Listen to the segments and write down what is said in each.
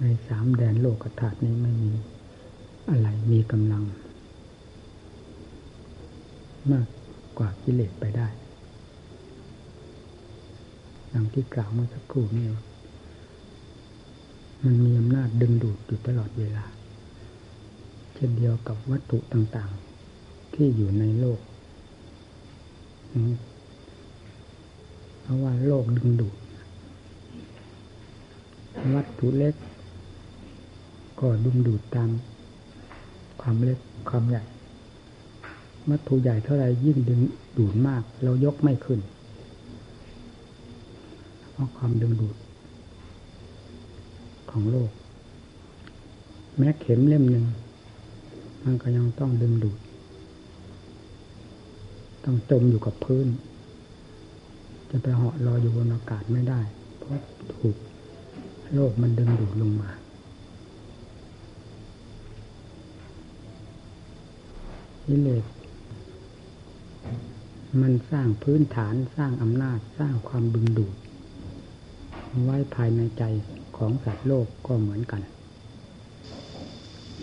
ในสามแดนโลกธาตุนี้ไม่มีอะไรมีกำลัง มากกว่ากิเลสไปได้ดังที่กล่าวเมื่อสักครู่นี้มันมีอำนาจดึงดูดอยู่ตลอดเวลา เช่นเดียวกับวัตถุต่างๆ ที่อยู่ในโลกเพราะว่าโลกดึงดูดวัตถุเล็ก ก็ดึงดูดตาม ความเล็กความใหญ่วัตถุใหญ่เท่าไรยิ่งดึงดูดมาก เรายกไม่ขึ้นเพราะความดึงดูด ของโลก แม้เข็มเล่มหนึ่งมันก็ยังต้องดึงดูด ต้องจมอยู่กับพื้น จะไปเหาะลอยอยู่บนอากาศไม่ได้ เพราะถูกโลกมันดึงดูดลงมา กิเลสมันสร้างพื้นฐานสร้างอำนาจสร้างความบึงดูด ไว้ภายในใจของสัตว์โลกก็เหมือนกัน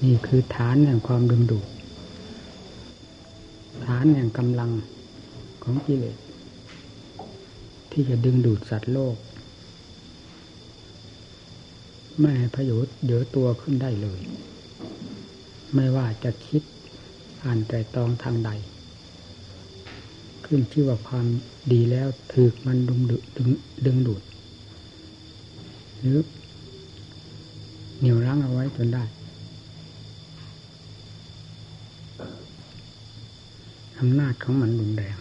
นี่คือฐานแห่งความดึงดูด ฐานแห่งกำลังของกิเลส ที่จะดึงดูดสัตว์โลก ไม่ให้ประโยชน์เดือตัวขึ้นได้เลย ไม่ว่าจะคิด อ่านแต่ตองทางใด ขึ้นชื่อว่าความดีแล้วถือมันดึงดูดดึงดูดหรือเหนี่ยวรั้งเอาไว้จนได้อำนาจของมันรุนแรง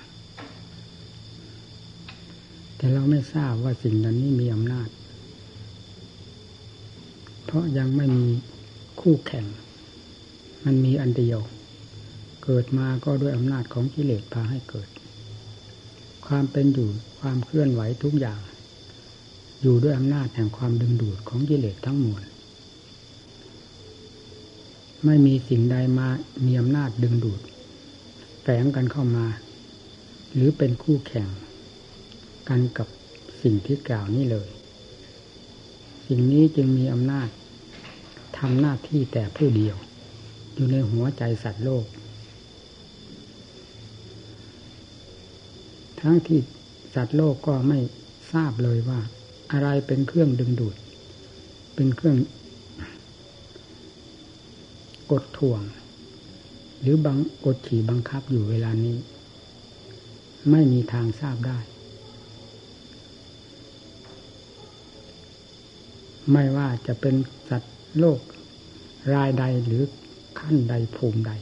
แต่เราไม่ทราบว่าสิ่งเหล่านี้มีอำนาจ เพราะยังไม่มีคู่แข่ง มันมีอันเดียว เกิดมาก็ด้วยอำนาจของกิเลสพาให้เกิด ความเป็นอยู่ความเคลื่อนไหวทุกอย่าง อยู่ด้วยอำนาจแห่งความดึงดูดของกิเลสทั้งมวลไม่มีสิ่งใดมามีอำนาจดึงดูด แฝงกันเข้ามา หรือเป็นคู่แข่ง กันกับสิ่งที่กล่าวนี้เลย สิ่งนี้จึงมีอำนาจทำหน้าที่แต่ผู้เดียว อยู่ในหัวใจสัตว์โลก ทั้งที่สัตว์โลกก็ไม่ทราบเลยว่า อะไรเป็นเครื่องดึงดูด เป็นเครื่องกดถ่วง หรือบังกดขี่บังคับอยู่เวลานี้ ไม่มีทางทราบได้ ไม่ว่าจะเป็นสัตว์โลก รายใดหรือขั้นใดภูมิใด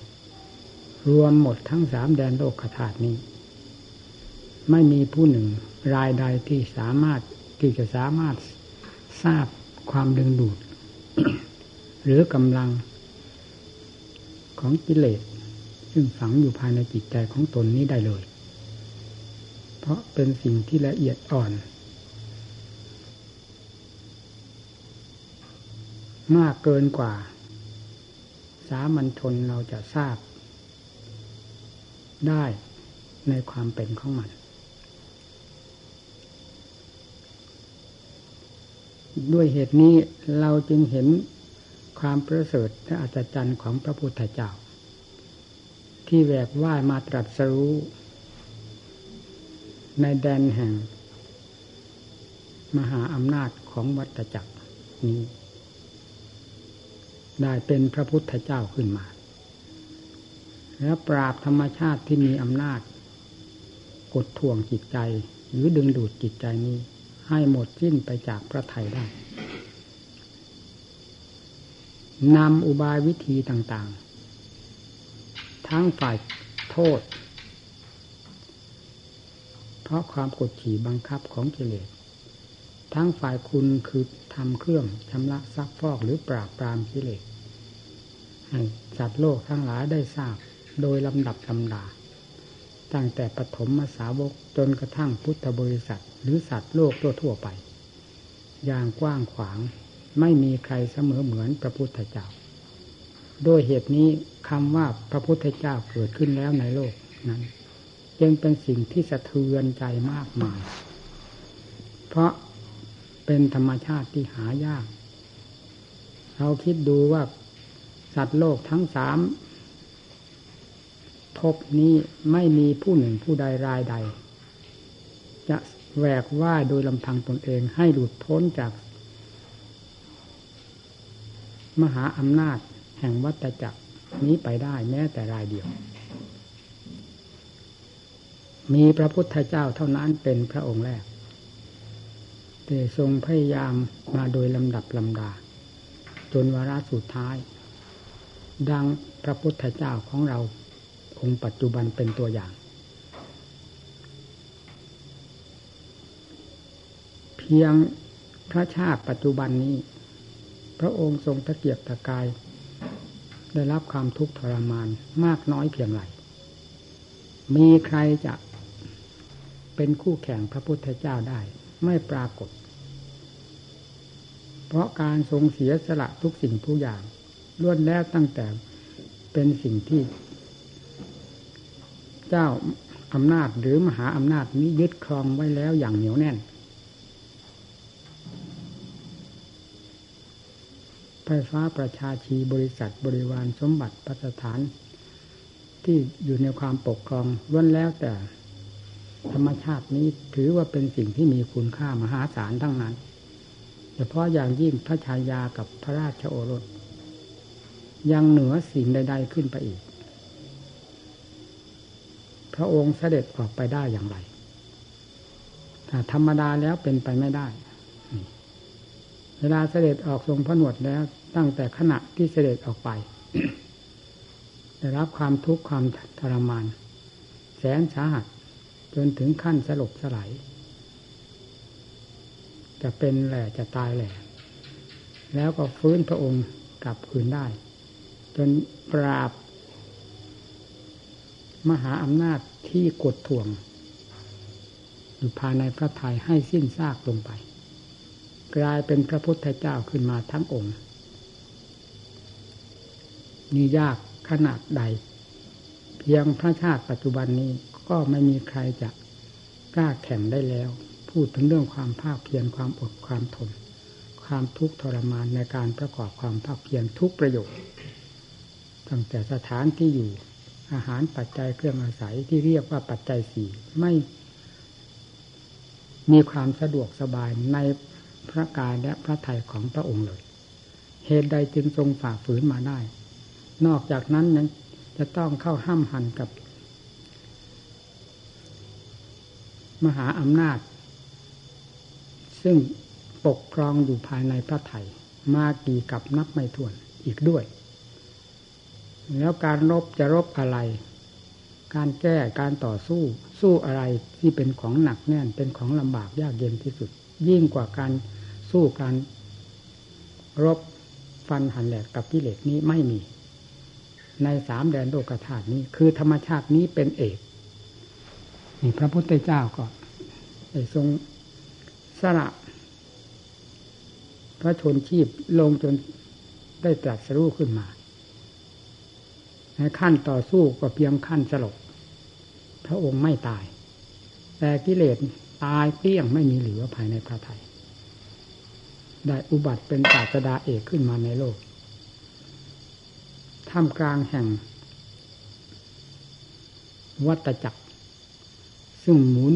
รวมหมดทั้งสามแดนโลกธาตุนี้ ไม่มีผู้หนึ่งรายใดที่สามารถที่จะสามารถทราบความดึงดูด หรือกำลังของกิเลสซึ่งฝังอยู่ภายในจิตใจของตนนี้ได้เลย เพราะเป็นสิ่งที่ละเอียดอ่อน มากเกินกว่า สามัญชนเราจะทราบได้ในความเป็นของมัน ด้วยเหตุนี้เราจึงเห็นความประเสริฐและอัศจรรย์ของพระพุทธเจ้า ที่แหวกว่ายมาตรัสรู้ ในแดนแห่ง มหาอำนาจของวัตจักรนี้ ได้เป็นพระพุทธเจ้าขึ้นมา และปราบธรรมชาติที่มีอำนาจ กดท่วงจิตใจหรือดึงดูดจิตใจนี้ ให้หมดสิ้นไปจากพระไทยได้นำอุบายวิธีต่างๆ ทั้งฝ่ายโทษ เพราะความกดขี่บังคับของกิเลส ทั้งฝ่ายคุณคือทำเครื่องชำระซักฟอกหรือปราบปรามกิเลสให้สัตว์โลกทั้งหลายได้ทราบโดยลำดับลำดา ตั้งแต่ปฐมมาสาวกจนกระทั่งพุทธบริษัท หรือสัตว์โลกทั่วๆไป อย่างกว้างขวางไม่มีใครเสมอเหมือนพระพุทธเจ้า ด้วยเหตุนี้คำว่าพระพุทธเจ้าเกิดขึ้นแล้วในโลกนั้นยังเป็นสิ่งที่สะเทือนใจมากมาย เพราะเป็นธรรมชาติที่หายาก เราคิดดูว่าสัตว์โลกทั้งสาม ภพนี้ไม่มีผู้หนึ่งผู้ใดรายใด จะแหวกว่าโดยลำพังตนเองให้หลุดพ้นจาก มหาอำนาจแห่งวัตจักรนี้ไปได้แม้แต่รายเดียว มีพระพุทธเจ้าเท่านั้นเป็นพระองค์แรกแต่ทรงพยายามมาโดยลำดับลำดา จนวาระสุดท้าย ดังพระพุทธเจ้าของเรา องค์ปัจจุบันเป็นตัวอย่าง เพียงพระชาติปัจจุบันนี้ พระองค์ทรงตะเกียบตะกาย ได้รับความทุกข์ทรมานมากน้อยเพียงไรมีใครจะเป็นคู่แข่งพระพุทธเจ้าได้ ไม่ปรากฏ เพราะการทรงเสียสละทุกสิ่งทุกอย่างล้วนแล้วตั้งแต่เป็นสิ่งที่ เจ้าอำนาจหรือมหาอำนาจนี้ยึดครองไว้แล้วอย่างเหนียวแน่น ไฟฟ้าประชาชีบริษัทบริวารสมบัติพัฒฐาน ที่อยู่ในความปกครองล้วนแล้วแต่ ธรรมชาตินี้ถือว่าเป็นสิ่งที่มีคุณค่ามหาศาลทั้งนั้น เฉพาะอย่างยิ่งพระชายากับพระราชโอรส ยังเหนือสิ่งใด ๆขึ้นไปอีก พระองค์เสด็จออกไปได้อย่างไรถ้าธรรมดาแล้วเป็นไปไม่ได้ เวลาเสด็จออกทรงพระนวดแล้ว ตั้งแต่ขณะที่เสด็จออกไปได้รับความทุกข์ความทรมาน แสนสาหัส จนถึงขั้นสลบสลายจะเป็นแหละจะตายแหละ แล้วก็ฟื้นพระองค์กลับคืนได้ จนปราบ มหาอำนาจที่กดท่วง อยู่ภายในพระทัยให้สิ้นซากลงไป กลายเป็นพระพุทธเจ้าขึ้นมาทั้งองค์นี่ยากขนาดใด เพียงพระชาติปัจจุบันนี้ก็ไม่มีใครจะกล้าแข่งได้แล้ว พูดถึงเรื่องความภาคเพียรความอดความทน ความทุกข์ทรมานในการประกอบความภาคเพียรทุกประโยชน์ตั้งแต่สถานที่อยู่ อาหารปัจจัยเครื่องอาศัยที่เรียกว่าปัจจัยสี่ไม่ มีความสะดวกสบายในพระกายและพระทัยของพระองค์เลย เหตุใดจึงทรงฝ่าฝืนมาได้ นอกจากนั้นนั้นจะต้องเข้าห้ามหันกับ มหาอำนาจ ซึ่งปกครองอยู่ภายในพระไถ่มากี่กับนับไม่ถ้วนอีกด้วย แล้วการรบจะรบอะไร การแก้การต่อสู้ สู้อะไรที่เป็นของหนักแน่นเป็นของลำบากยากเย็นที่สุด ยิ่งกว่าการสู้การรบฟันหันแหลกกับกิเลสนี้ไม่มี ในสามแดนโลกธาตุนี้ คือธรรมชาตินี้เป็นเอกนี่พระพุทธเจ้าก็ทรงสละพระชนชีพลงจนได้ตรัสรู้ขึ้นมา ในขั้นต่อสู้ก็เพียงขั้นสลบพระองค์ไม่ตาย แต่กิเลสตายเปี้ยงไม่มีเหลือภายในพระไทย ได้อุบัติเป็นศาสดาเอกขึ้นมาในโลกท่ามกลางแห่ง วัตจักร ซึ่งหมุน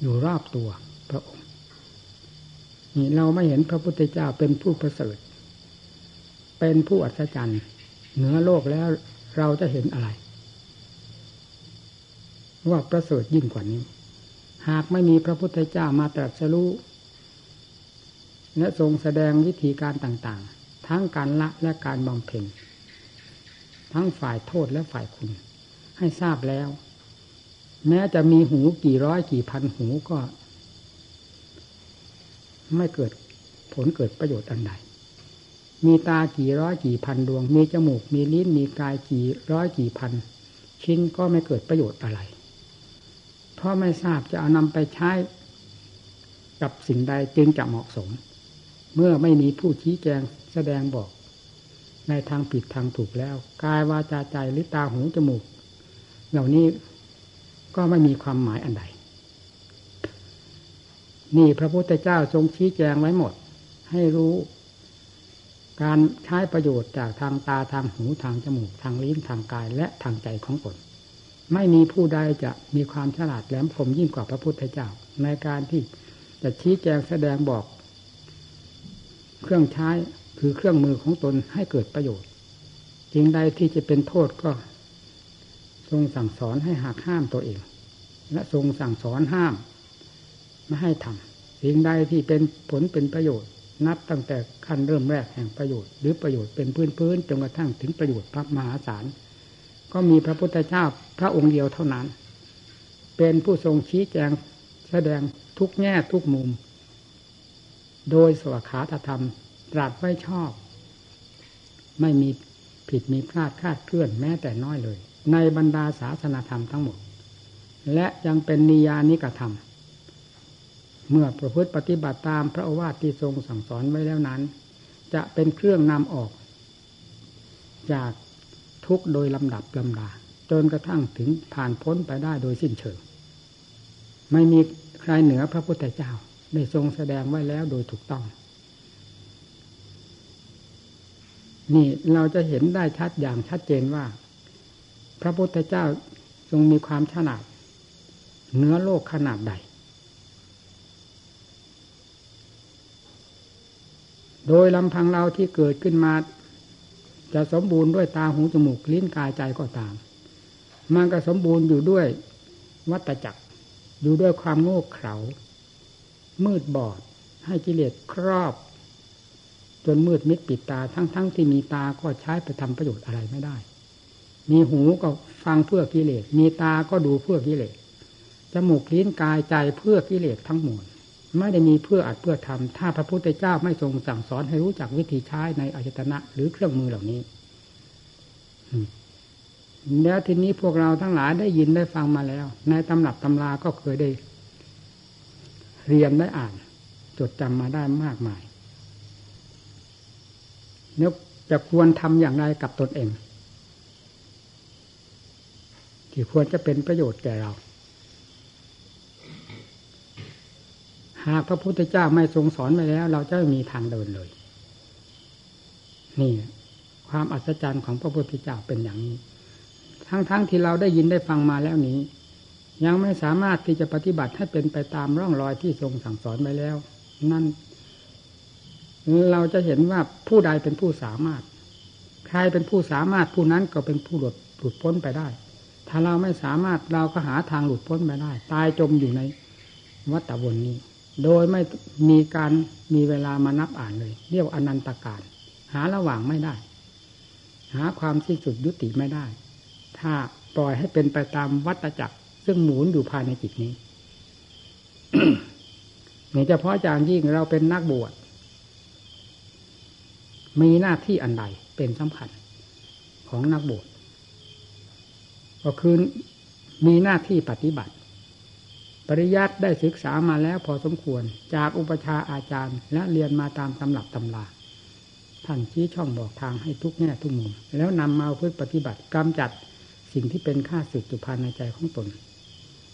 อยู่รอบตัวพระองค์ นี่เราไม่เห็นพระพุทธเจ้าเป็นผู้ประเสริฐ เป็นผู้อัศจรรย์เหนือโลกแล้ว เราจะเห็นอะไร ว่าประเสริฐยิ่งกว่านี้ หากไม่มีพระพุทธเจ้ามาตรัสรู้และทรงแสดงวิธีการต่างๆ ทั้งการละและการบำเพ็ญทั้งฝ่ายโทษและฝ่ายคุณ ให้ทราบแล้ว แม้จะมีหูกี่ร้อยกี่พันหูก็ ไม่เกิดผลเกิดประโยชน์อันใด มีตากี่ร้อยกี่พันดวง มีจมูก มีลิ้น มีกายกี่ร้อยกี่พัน ชิ้นก็ไม่เกิดประโยชน์อะไร เพราะไม่ทราบจะเอานำไปใช้กับสิ่งใดจึงจะเหมาะสม เมื่อไม่มีผู้ชี้แจงแสดงบอก ในทางผิดทางถูกแล้ว กายวาจาใจหรือตาหูจมูก เหล่านี้ก็ไม่มีความหมายอันใด นี่พระพุทธเจ้าทรงชี้แจงไว้หมด ให้รู้ การใช้ประโยชน์จากทางตาทางหูทางจมูก ทางลิ้นทางกายและทางใจของตนไม่มีผู้ใดจะมีความฉลาดแหลมคมยิ่งกว่าพระพุทธเจ้า ในการที่จะชี้แจงแสดงบอก เครื่องใช้คือเครื่องมือของตนให้เกิดประโยชน์จริงใดที่จะเป็นโทษก็ทรงสั่งสอนให้หักห้ามตัวเอง และทรงสั่งสอนห้าม ไม่ให้ทำสิ่งใดที่เป็นผลเป็นประโยชน์ นับตั้งแต่ขั้นเริ่มแรกแห่งประโยชน์ หรือประโยชน์เป็นพื้นพื้นจนกระทั่งถึงประโยชน์พระมหาศาลก็มีพระพุทธเจ้าพระองค์เดียวเท่านั้น เป็นผู้ทรงชี้แจงแสดงทุกแง่ทุกมุม โดยสวขาธรรมตรัสไว้ชอบ ไม่มีผิดมีพลาดคาดเคลื่อนแม้แต่น้อยเลย ในบรรดาศาสนาธรรมทั้งหมด และยังเป็นนิยานิกธรรม เมื่อประพฤติปฏิบัติตามพระอาวาทที่ทรงสั่งสอนไว้แล้วนั้น จะเป็นเครื่องนำออก จากทุกโดยลำดับลำดา จนกระทั่งถึงผ่านพ้นไปได้โดยสิ้นเชิง ไม่มีใครเหนือพระพุทธเจ้าได้ทรงแสดงไว้แล้วโดยถูกต้อง นี่เราจะเห็นได้ชัดอย่างชัดเจนว่า พระพุทธเจ้าทรงมีความฉลาดเหนือโลกขนาดใด โดยลำพังเราที่เกิดขึ้นมา จะสมบูรณ์ด้วยตาหูจมูกลิ้นกายใจก็ตาม มันก็สมบูรณ์อยู่ด้วยวัตจักร อยู่ด้วยความโง่เขลามืดบอด ให้กิเลสครอบ จนมืดมิดปิดตาทั้งๆทที่มีตาก็ใช้ไปทำประโยชน์อะไรไม่ได้ มีหูก็ฟังเพื่อกิเลส มีตาก็ดูเพื่อกิเลสจมูกลิ้นกายใจเพื่อกิเลสทั้งหมด ไม่ได้มีเพื่ออัดเพื่อทำถ้าพระพุทธเจ้าไม่ทรงสั่งสอนให้รู้จักวิธีใช้ในอายตนะ หรือเครื่องมือเหล่านี้แล้วทีนี้พวกเราทั้งหลายได้ยินได้ฟังมาแล้ว ในตำรับตำราก็เคยได้ เรียนได้อ่าน จดจำมาได้มากมายเนี่ยจะควรทำอย่างไรกับตนเอง ที่ควรจะเป็นประโยชน์แก่เรา หากพระพุทธเจ้าไม่ทรงสอนไว้แล้ว เราจะไม่มีทางเดินเลย นี่ ความอัศจรรย์ของพระพุทธเจ้าเป็นอย่างนี้ ทั้งๆทที่เราได้ยินได้ฟังมาแล้วนี้ ยังไม่สามารถที่จะปฏิบัติให้เป็นไปตามร่องรอยที่ทรงสั่งสอนไว้แล้ว นั่น เราจะเห็นว่าผู้ใดเป็นผู้สามารถ ใครเป็นผู้สามารถผู้นั้นก็เป็นผู้หลุดหลุดพ้นไปได้ ถ้าเราไม่สามารถเราก็หาทางหลุดพ้นไปได้ ตายจมอยู่ในวัฏวนนี้ โดยไม่มีการมีเวลามานับอ่านเลย เรียกอนันตการ หาระหว่างไม่ได้ หาความสิ้นสุดยุติไม่ได้ ถ้าปล่อยให้เป็นไปตามวัตจักร ซึ่งหมุนอยู่ภายในจิตนี้เนี่ยเฉพาะจางยิ่งเราเป็นนักบวชมีหน้าที่อันใดเป็นสำคัญของนักบวชก็คือมีหน้าที่ปฏิบัติ ปริยัติได้ศึกษามาแล้วพอสมควร จากอุปชาอาจารย์ และเรียนมาตามตำรับตำราท่านชี้ช่องบอกทางให้ทุกแง่ทุกมุม แล้วนำมาเพื่อปฏิบัติกำจัดสิ่งที่เป็นข้าศึกจุพันในใจของตน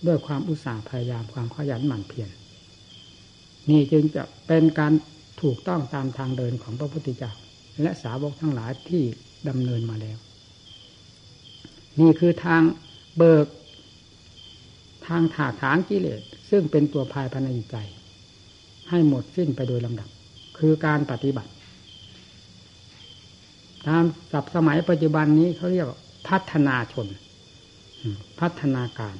ด้วยความอุตสาห์พยายามความขยันหมั่นเพียรนี่จึงจะเป็นการถูกต้องตามทางเดินของพระพุทธเจ้าและสาวกทั้งหลายที่ดำเนินมาแล้ว นี่คือทางเบิก ทางถากถางกิเลสซึ่งเป็นตัวภายภายในใจ ให้หมดสิ้นไปโดยลำดับ คือการปฏิบัติตามสับสมัยปัจจุบันนี้เขาเรียกพัฒนาชน พัฒนาการ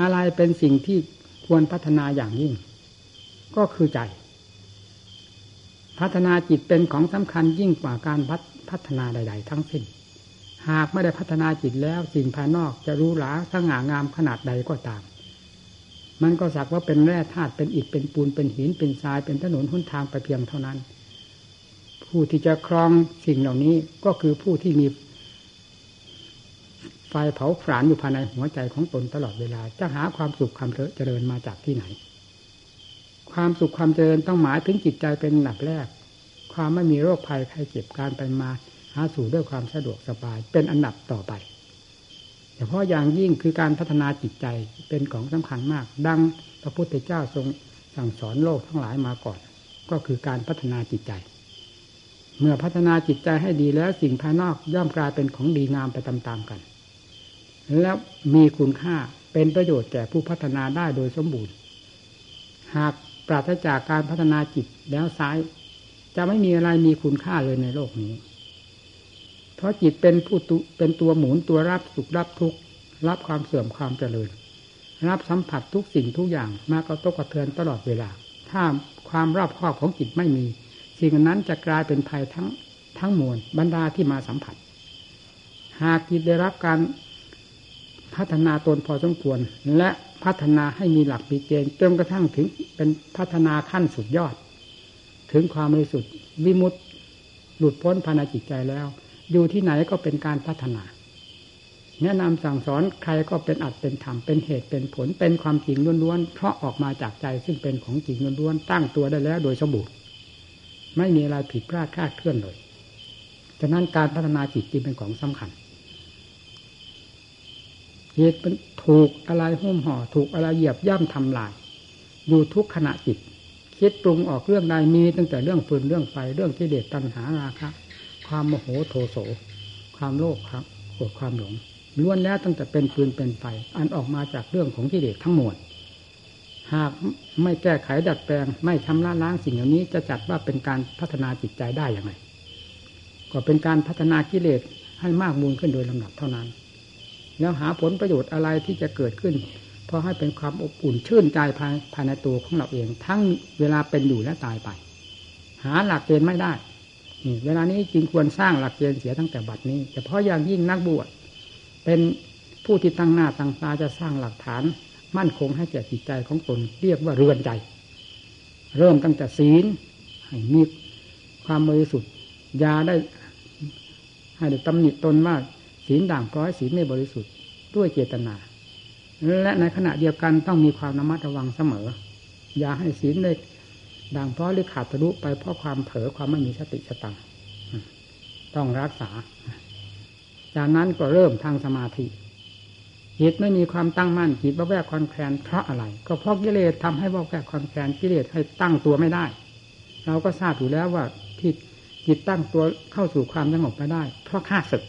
อะไรเป็นสิ่งที่ควรพัฒนาอย่างยิ่ง ก็คือใจ พัฒนาจิตเป็นของสำคัญยิ่งกว่าการพัฒนาใด ๆ ทั้งสิ้น หากไม่ได้พัฒนาจิตแล้วสิ่งภายนอกจะรู้หลาสง่างามขนาดใดก็ตาม มันก็สักว่าเป็นแร่ธาตุเป็นอิฐเป็นปูนเป็นหินเป็นทรายเป็นถนนหนทางไปเพียงเท่านั้น ผู้ที่จะครองสิ่งเหล่านี้ก็คือผู้ที่มีไฟเผาผลาญอยู่ภายในหัวใจของตนตลอดเวลา จะหาความสุขความเจริญมาจากที่ไหน ความสุขความเจริญต้องหมายถึงจิตใจเป็นหลักแรก ความไม่มีโรคภัยใครเจ็บการไปมาาสู่ด้วยความสะดวกสบาย เป็นอันดับต่อไปเฉพาะอย่างยิ่งคือการพัฒนาจิตใจเป็นของสำคัญมาก ดังพระพุทธเจ้าทรงสั่งสอนโลกทั้งหลายมาก่อน ก็คือการพัฒนาจิตใจ เมื่อพัฒนาจิตใจให้ดีแล้วสิ่งภายนอกย่อมกลายเป็นของดีงามไปตามๆกัน แล้วมีคุณค่าเป็นประโยชน์แก่ผู้พัฒนาได้โดยสมบูรณ์ หากปราศจากการพัฒนาจิตแล้วซ้าย จะไม่มีอะไรมีคุณค่าเลยในโลกนี้ เพราะจิตเป็นผู้เป็นตัวหมุนตัวรับสุขรับทุกข์รับความเสื่อมความเจริญ รับสัมผัสทุกสิ่งทุกอย่างมากระตกกระเทือนตลอดเวลา ถ้าความรอบคอบของจิตไม่มี สิ่งนั้นจะกลายเป็นภัยทั้งทั้งมวลบรรดาที่มาสัมผัส หากจิตได้รับการพัฒนาตนพอสมควร และพัฒนาให้มีหลักมีเกณฑ์จนกระทั่งถึงเป็นพัฒนาขั้นสุดยอด ถึงความบริสุทธิ์วิมุตติหลุดพ้นภายในจิตใจแล้ว อยู่ที่ไหนก็เป็นการพัฒนา แนะนำสั่งสอนใครก็เป็นอัดเป็นธรรมเป็นเหตุเป็นผลเป็นความจริงล้วนๆเพราะออกมาจากใจซึ่งเป็นของจริงล้วนๆตั้งตัวได้แล้วโดยสมบูรณ์ไม่มีอะไรผิดพลาดคลาดเคลื่อนเลยฉะนั้นการพัฒนาจิตจึงเป็นของสำคัญเหตุเป็นถูกอะไรหุ้มห่อถูกอะไรเหยียบย่ำทำลาย อยู่ทุกขณะจิต คิดปรุงออกเรื่องใดมีตั้งแต่เรื่องฟืนเรื่องไฟเรื่องที่เด็ดตัณหาราคะ ความโมโหโทโส ความโลภครับโกรธความหลงล้วนแล้วตั้งแต่เป็นฟืนเป็นไฟอันออกมาจากเรื่องของที่เด็ดทั้งหมดหากไม่แก้ไขดัดแปลง ไม่ชำระล้างสิ่งเหล่านี้จะจัดว่าเป็นการพัฒนาจิตใจได้อย่างไรก็เป็นการพัฒนากิเลสให้มากมูลขึ้นโดยลำดับเท่านั้น แล้วหาผลประโยชน์อะไรที่จะเกิดขึ้นเพราะให้เป็นความอบอุ่นชื่นใจภายภายในตัวของเราเอง ทั้งเวลาเป็นอยู่และตายไป หาหลักเกณฑ์ไม่ได้ เวลานี้จึงควรสร้างหลักเกณฑ์เสียตั้งแต่บัดนี้แต่เฉพาะอย่างยิ่งนักบวชเป็นผู้ที่ตั้งหน้าตั้งตาจะสร้างหลักฐาน มั่นคงให้แก่จิตใจของตนเรียกว่าเรือนใจ เริ่มตั้งแต่ศีลให้มีความบริสุทธิ์ยาได้ ให้ได้ตำหนิตนว่าศีลด่างพร้อยศีลไม่บริสุทธิ์ด้วยเจตนา และในขณะเดียวกันต้องมีความระมัดระวังเสมอ อย่าให้ศีลได้ ด่างพร้อยหรือขาดทะลุไปเพราะความเผลอความไม่มีสติสตังต้องรักษา จากนั้นก็เริ่มทางสมาธิจิตไม่มีความตั้งมั่นจิตว่าแวกคอนแคลนเพราะอะไร ก็เพราะกิเลสทำให้ว่าแวกคอนแคลนกิเลสให้ตั้งตัวไม่ได้ เราก็ทราบอยู่แล้วว่าที่จิตตั้งตัวเข้าสู่ความสงบไม่ได้ เพราะข้าศึก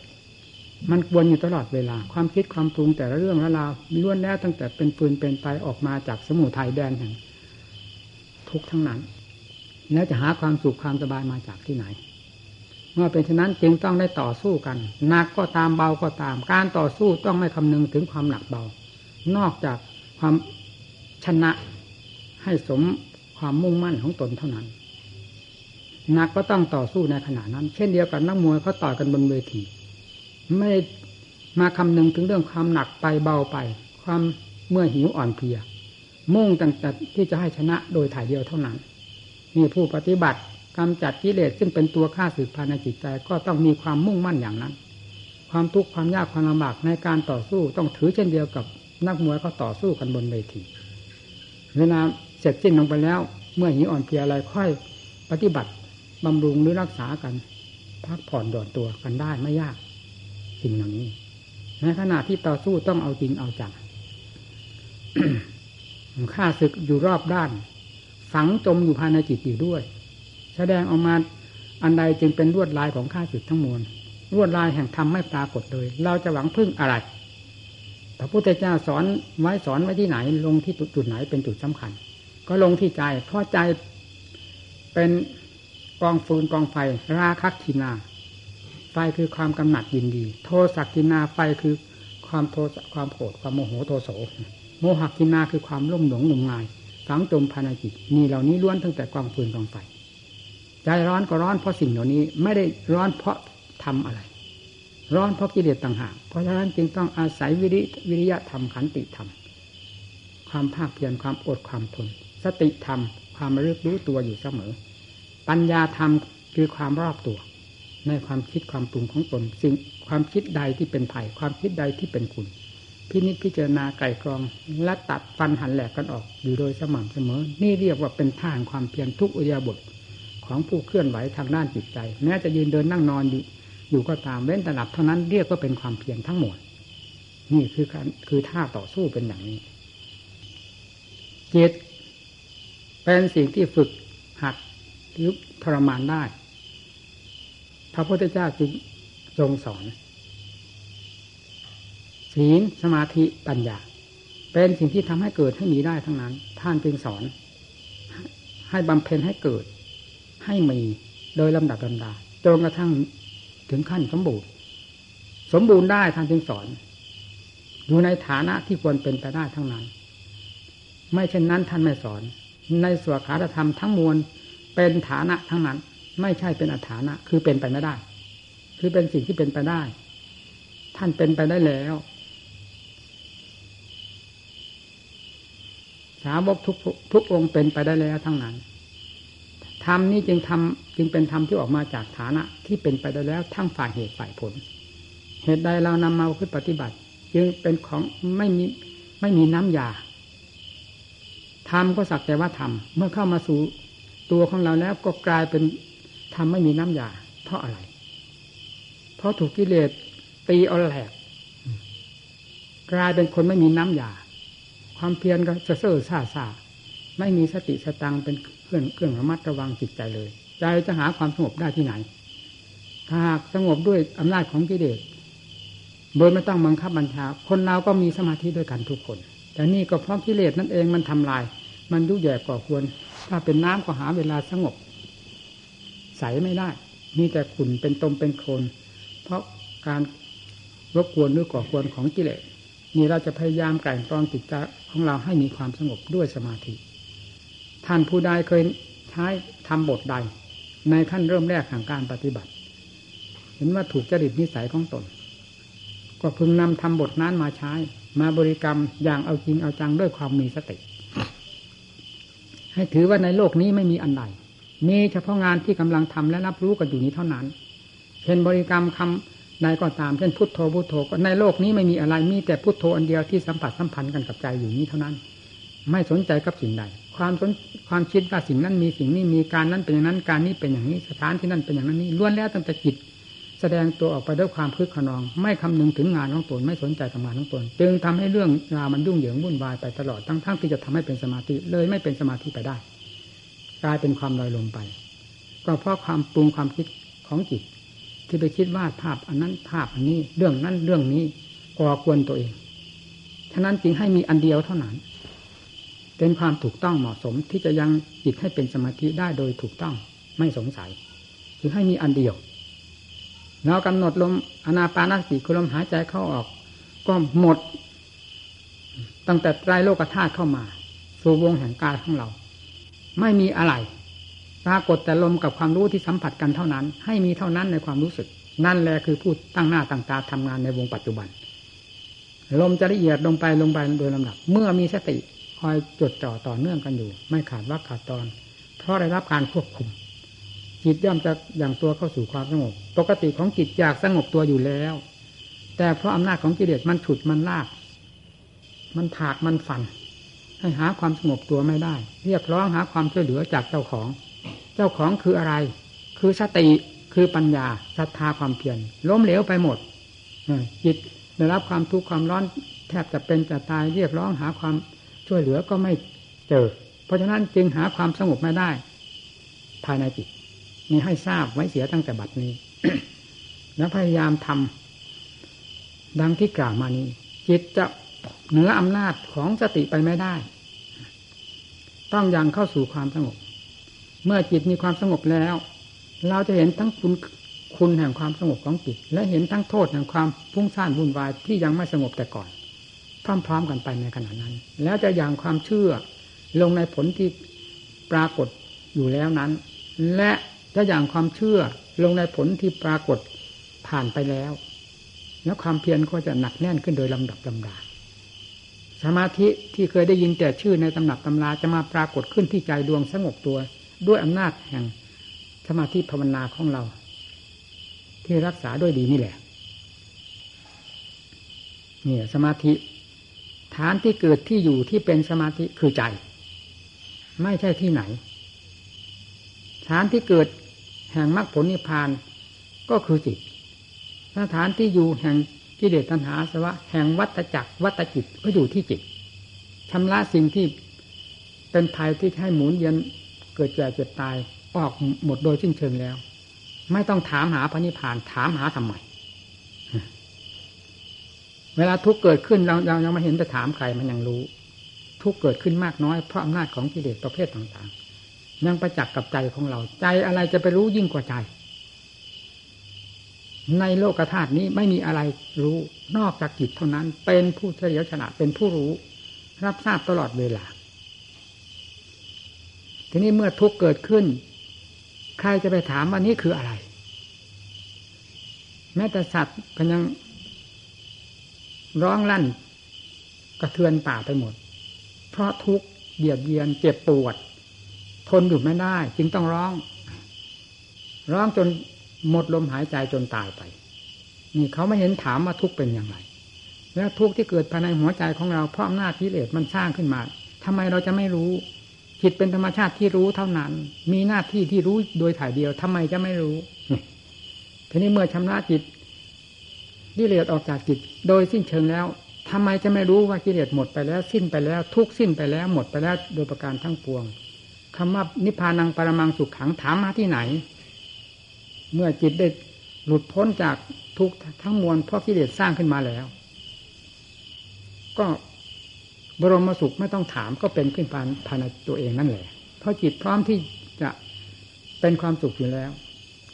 มันวนอยู่ตลอดเวลา ความคิดความปรุงแต่ละเรื่องละราวล้วนแล้วตั้งแต่เป็นปืนเป็นไฟออกมาจากสมุทัยแดนแห่ง ทุกทั้งนั้น แล้วจะหาความสุขความสบายมาจากที่ไหน เมื่อเป็นฉะนั้นจึงต้องได้ต่อสู้กันหนักก็ตามเบาก็ตาม การต่อสู้ต้องไม่คำนึงถึงความหนักเบา นอกจากความชนะให้สมความมุ่งมั่นของตนเท่านั้นหนักก็ต้องต่อสู้ในขณะนั้น เช่นเดียวกับนักมวยเขาต่อยกันบนเวที ไม่มาคำนึงถึงเรื่องความหนักไปเบาไป ความเมื่อหิวอ่อนเพลีย มุ่งตั้งแต่ที่จะให้ชนะโดยถ่ายเดียวเท่านั้นมีผู้ปฏิบัติกำจัดกิเลสซึ่งเป็นตัวฆ่าสืบภายในจิตใจก็ต้องมีความมุ่งมั่นอย่างนั้น ความทุกข์ความยากความลำบากในการต่อสู้ต้องถือเช่นเดียวกับนักมวยเขาต่อสู้กันบนเวทีเวลาเสร็จสิ้นลงไปแล้ว เมื่อหิวอ่อนเพลียอะไรค่อยปฏิบัติบำรุงหรือรักษากัน พักผ่อนหย่อนตัวกันได้ไม่ยากสิ่งเหล่านี้ในขณะที่ต่อสู้ต้องเอาจริงเอาจัง ข้าศึกอยู่รอบด้าน ฝังจมอยู่ภายในจิตอยู่ด้วย แสดงออกมาอันใดจึงเป็นลวดลายของข้าศึกทั้งมวลลวดลายแห่งธรรมไม่ปรากฏเลย เราจะหวังพึ่งอะไรพระพุทธเจ้าสอนไว้สอนไว้ที่ไหน ลงที่จุดไหนเป็นจุดสำคัญ ก็ลงที่ใจเพราะใจเป็นกองฟืนกองไฟ ราคักขีนา ไฟคือความกำหนัดยินดี โทสักกินาไฟคือความโทสความโกรธความโมโหโทโส โมหกินาคือความร่มหลงหนุ่มงายฝังจมภายในจิตนี่เหล่านี้ล้วนตั้งแต่กองฟืนกองไฟใจร้อนก็ร้อนเพราะสิ่งเหล่านี้ไม่ได้ร้อนเพราะทำอะไร ร้อนเพราะกิเลสต่างหากเพราะฉะนั้นจึงต้องอาศัยวิริวิริยะธรรมขันติธรรม ความภาคเพียรความอดความทน สติธรรม ความระลึกรู้ตัวอยู่เสมอ ปัญญาธรรมคือความรอบตัว ในความคิดความปรุงของตน สิ่งความคิดใดที่เป็นไผ่ความคิดใดที่เป็นคุณ พินิจพิจารณาไก่กรอง และตัดฟันหันแหลกกันออก อยู่โดยสม่ำเสมอ นี่เรียกว่าเป็นท่างความเพียรทุกอุยาบทของผู้เคลื่อนไหวทางด้านจิตใจ แม้จะยืนเดินนั่งนอนอยู่อยู่ก็ตามเว้นแต่หลับเท่านั้นเรียกว่าเป็นความเพียรทั้งหมด นี่คือการคือท่าต่อสู้เป็นอย่างนี้จิตเป็นสิ่งที่ฝึกหัดหรือทรมานได้พระพุทธเจ้าจึงทรงสอน ศีลสมาธิปัญญา เป็นสิ่งที่ทำให้เกิดให้มีได้ทั้งนั้น ท่านจึงสอน ให้บำเพ็ญให้เกิด ให้มีโดยลำดับลำดาจนกระทั่งถึงขั้นสมบูรณ์ สมบูรณ์ได้ท่านจึงสอน อยู่ในฐานะที่ควรเป็นไปได้ทั้งนั้น ไม่เช่นนั้นท่านไม่สอน ในสวขาธรรมทั้งมวลเป็นฐานะทั้งนั้น ไม่ใช่เป็นอัฐานะ คือเป็นไปไม่ได้ คือเป็นสิ่งที่เป็นไปได้ ท่านเป็นไปได้แล้วาวกทุกทุกองค์เป็นไปได้แล้วทั้งนั้นธรรมนี้จึงทำจึงเป็นธรรมที่ออกมาจากฐานะ ที่เป็นไปได้แล้วทั้งฝ่ายเหตุฝ่ายผล เหตุใดเรานำมาขึ้นปฏิบัติ จึงเป็นของไม่มีไม่มีน้ำยาธรรมก็สักแต่ว่าธรรมเมื่อเข้ามาสู่ตัวของเราแล้วก็กลายเป็นธรรมไม่มีน้ำยาเพราะอะไร เพราะถูกกิเลสตีเอาแหลกกลายเป็นคนไม่มีน้ำยา ความเพียรก็จะเซ่อซาซาไม่มีสติสตังเป็นเครื่องเครื่องระมัดระวังจิตใจเลยใจจะหาความสงบได้ที่ไหน ถ้าหากสงบด้วยอำนาจของกิเลสโดยไม่ต้องบังคับบัญชา คนเราก็มีสมาธิด้วยกันทุกคน แต่นี่ก็เพราะกิเลสนั่นเองมันทำลาย มันยุ่ยแย่ก่อควร ถ้าเป็นน้ำก็หาเวลาสงบ ใสไม่ได้ มีแต่ขุ่นเป็นตมเป็นโคลนเพราะการรบกวนหรือก่อควรของกิเลส นี่เราจะพยายามไก่กรองจิตใจของเราให้มีความสงบด้วยสมาธิ ท่านผู้ใดเคยใช้ทำบทใด ในขั้นเริ่มแรกของการปฏิบัติ เห็นว่าถูกจริตนิสัยของตน ก็พึงนำทำบทนั้นมาใช้ มาบริกรรมอย่างเอาจริงเอาจังด้วยความมีสติ ให้ถือว่าในโลกนี้ไม่มีอันใดมีเฉพาะงานที่กำลังทำและรับรู้กันอยู่นี้เท่านั้น เช่นบริกรรมคำ ใดก็ตามเช่นพุทโธพุทโธก็ในโลกนี้ไม่มีอะไรมีแต่พุทโธอันเดียวที่สัมผัสสัมพันธ์กันกับใจอยู่นี้เท่านั้น ไม่สนใจกับสิ่งใด ความสนความคิดว่าสิ่งนั้นมีสิ่งนี้มีการนั้นเป็นอย่างนั้นการนี้เป็นอย่างนี้สถานที่นั้นเป็นอย่างนั้นนี้ล้วนแล้วตั้งแต่จิตแสดงตัวออกไปด้วยความพึกขนอง ไม่คำนึงถึงงานของตนไม่สนใจกับงานของตน จึงทำให้เรื่องราวมันยุ่งเหยิงวุ่นวายไปตลอดทั้งทั้งที่จะทำให้เป็นสมาธิเลยไม่เป็นสมาธิไปได้ กลายเป็นความลอยลงไป ก็เพราะความปรุงความคิดของจิต ที่ไปคิดวาดภาพอันนั้นภาพอันนี้ เรื่องนั้นเรื่องนี้ก่อควรตัวเอง ฉะนั้นจึงให้มีอันเดียวเท่านั้น เป็นความถูกต้องเหมาะสมที่จะยังจิตให้เป็นสมาธิได้โดยถูกต้องไม่สงสัย คือให้มีอันเดียวเรากำหนดลมอนาปานสติคือลมหายใจเข้าออก ก็หมด ตั้งแต่ไตรโลกธาตุเข้ามา สู่วงแห่งกายของเรา ไม่มีอะไร ปรากฏแต่ลมกับความรู้ที่สัมผัสกันเท่านั้น ให้มีเท่านั้นในความรู้สึก นั่นแหละคือพูดตั้งหน้าตั้งตาทำงานในวงปัจจุบัน ลมจะละเอียดลงไปลงไปโดยลำดับ เมื่อมีสติคอยจดจ่อต่อเนื่องกันอยู่ ไม่ขาดว่าขาดตอน เพราะได้รับการควบคุม จิตย่อมจะอย่างตัวเข้าสู่ความสงบ ปกติของจิตอยากสงบตัวอยู่แล้ว แต่เพราะอำนาจของกิเลสมันฉุดมันลาก มันถากมันฟัน ให้หาความสงบตัวไม่ได้ เรียกร้องหาความช่วยเหลือจากเจ้าของ เจ้าของคืออะไร คือสติคือปัญญาศรัทธาความเพียรล้มเหลวไปหมดจิตได้รับความทุกข์ความร้อนแทบจะเป็นจะตายเรียกร้องหาความช่วยเหลือก็ไม่เจอ เพราะฉะนั้นจึงหาความสงบไม่ได้ ภายในจิตนี่ให้ทราบไว้เสียตั้งแต่บัดนี้ แล้วพยายามทำดังที่กล่าวมานี้ จิตจะเหนืออำนาจของสติไปไม่ได้ ต้องยังเข้าสู่ความสงบ เมื่อจิตมีความสงบแล้ว เราจะเห็นทั้งคุณคุณแห่งความสงบของจิต และเห็นทั้งโทษแห่งความพุ่งซ่านวุ่นวายที่ยังไม่สงบแต่ก่อนพร้อมๆกันไปในขณะนั้น แล้วจะอย่างความเชื่อลงในผลที่ปรากฏอยู่แล้วนั้น และจะอย่างความเชื่อลงในผลที่ปรากฏผ่านไปแล้ว แล้วความเพียรก็จะหนักแน่นขึ้นโดยลำดับลำดาสมาธิที่เคยได้ยินแต่ชื่อในตำหนักตำราจะมาปรากฏขึ้นที่ใจดวงสงบตัว ด้วยอำนาจแห่งสมาธิภาวนาของเรา ที่รักษาด้วยดีนี่แหละเนี่ยสมาธิฐานที่เกิดที่อยู่ที่เป็นสมาธิคือใจ ไม่ใช่ที่ไหน ฐานที่เกิดแห่งมรรคผลนิพพานก็คือจิตสถานที่อยู่แห่งกิเลสตัณหาสวะ แห่งวัตจักรวัตจิตก็อยู่ที่จิตชำระสิ่งที่เป็นภัยที่ให้หมุนเย็น เกิดแก่เจ็บตายออกหมดโดยสิ้นเชิงแล้ว ไม่ต้องถามหาพระนิพพานถามหาทำไมเวลาทุกเกิดขึ้นเราเรายังไม่เห็นไปถามใครมันยังรู้ ทุกเกิดขึ้นมากน้อยเพราะอำนาจของกิเลสประเภทต่างๆ ยังประจักษ์กับใจของเรา ใจอะไรจะไปรู้ยิ่งกว่าใจ ในโลกธาตุนี้ไม่มีอะไรรู้นอกจากจิตเท่านั้น เป็นผู้เฉลียวฉลาดเป็นผู้รู้ รับทราบตลอดเวลา ทีนี้เมื่อทุกข์เกิดขึ้น ใครจะไปถามว่านี่คืออะไร แม้แต่สัตว์ก็ยังร้องลั่น กระเทือนป่าไปหมด เพราะทุกข์เบียดเบียนเจ็บปวด ทนอยู่ไม่ได้ จึงต้องร้อง ร้องจนหมดลมหายใจจนตายไป นี่เขาไม่เห็นถามว่าทุกข์เป็นอย่างไร แล้วทุกข์ที่เกิดภายในหัวใจของเราเพราะอำนาจกิเลสมันสร้างขึ้นมาทำไมเราจะไม่รู้ จิตเป็นธรรมชาติที่รู้เท่านั้น มีหน้าที่ที่รู้โดยถ่ายเดียวทำไมจะไม่รู้ทีนี้เมื่อชำระจิตกิเลสออกจากจิต โดยสิ้นเชิงแล้วทำไมจะไม่รู้ว่ากิเลสหมดไปแล้ว สิ้นไปแล้ว ทุกสิ้นไปแล้วหมดไปแล้วโดยประการทั้งปวงคำว่านิพพานังปรมังสุขขังถามมาที่ไหน เมื่อจิตได้หลุดพ้นจากทุกทั้งมวลเพราะกิเลสสร้างขึ้นมาแล้ว ก็ บรมสุขไม่ต้องถามก็เป็นขึ้นภายภายในตัวเองนั่นแหละ เพราะจิตพร้อมที่จะเป็นความสุขอยู่แล้ว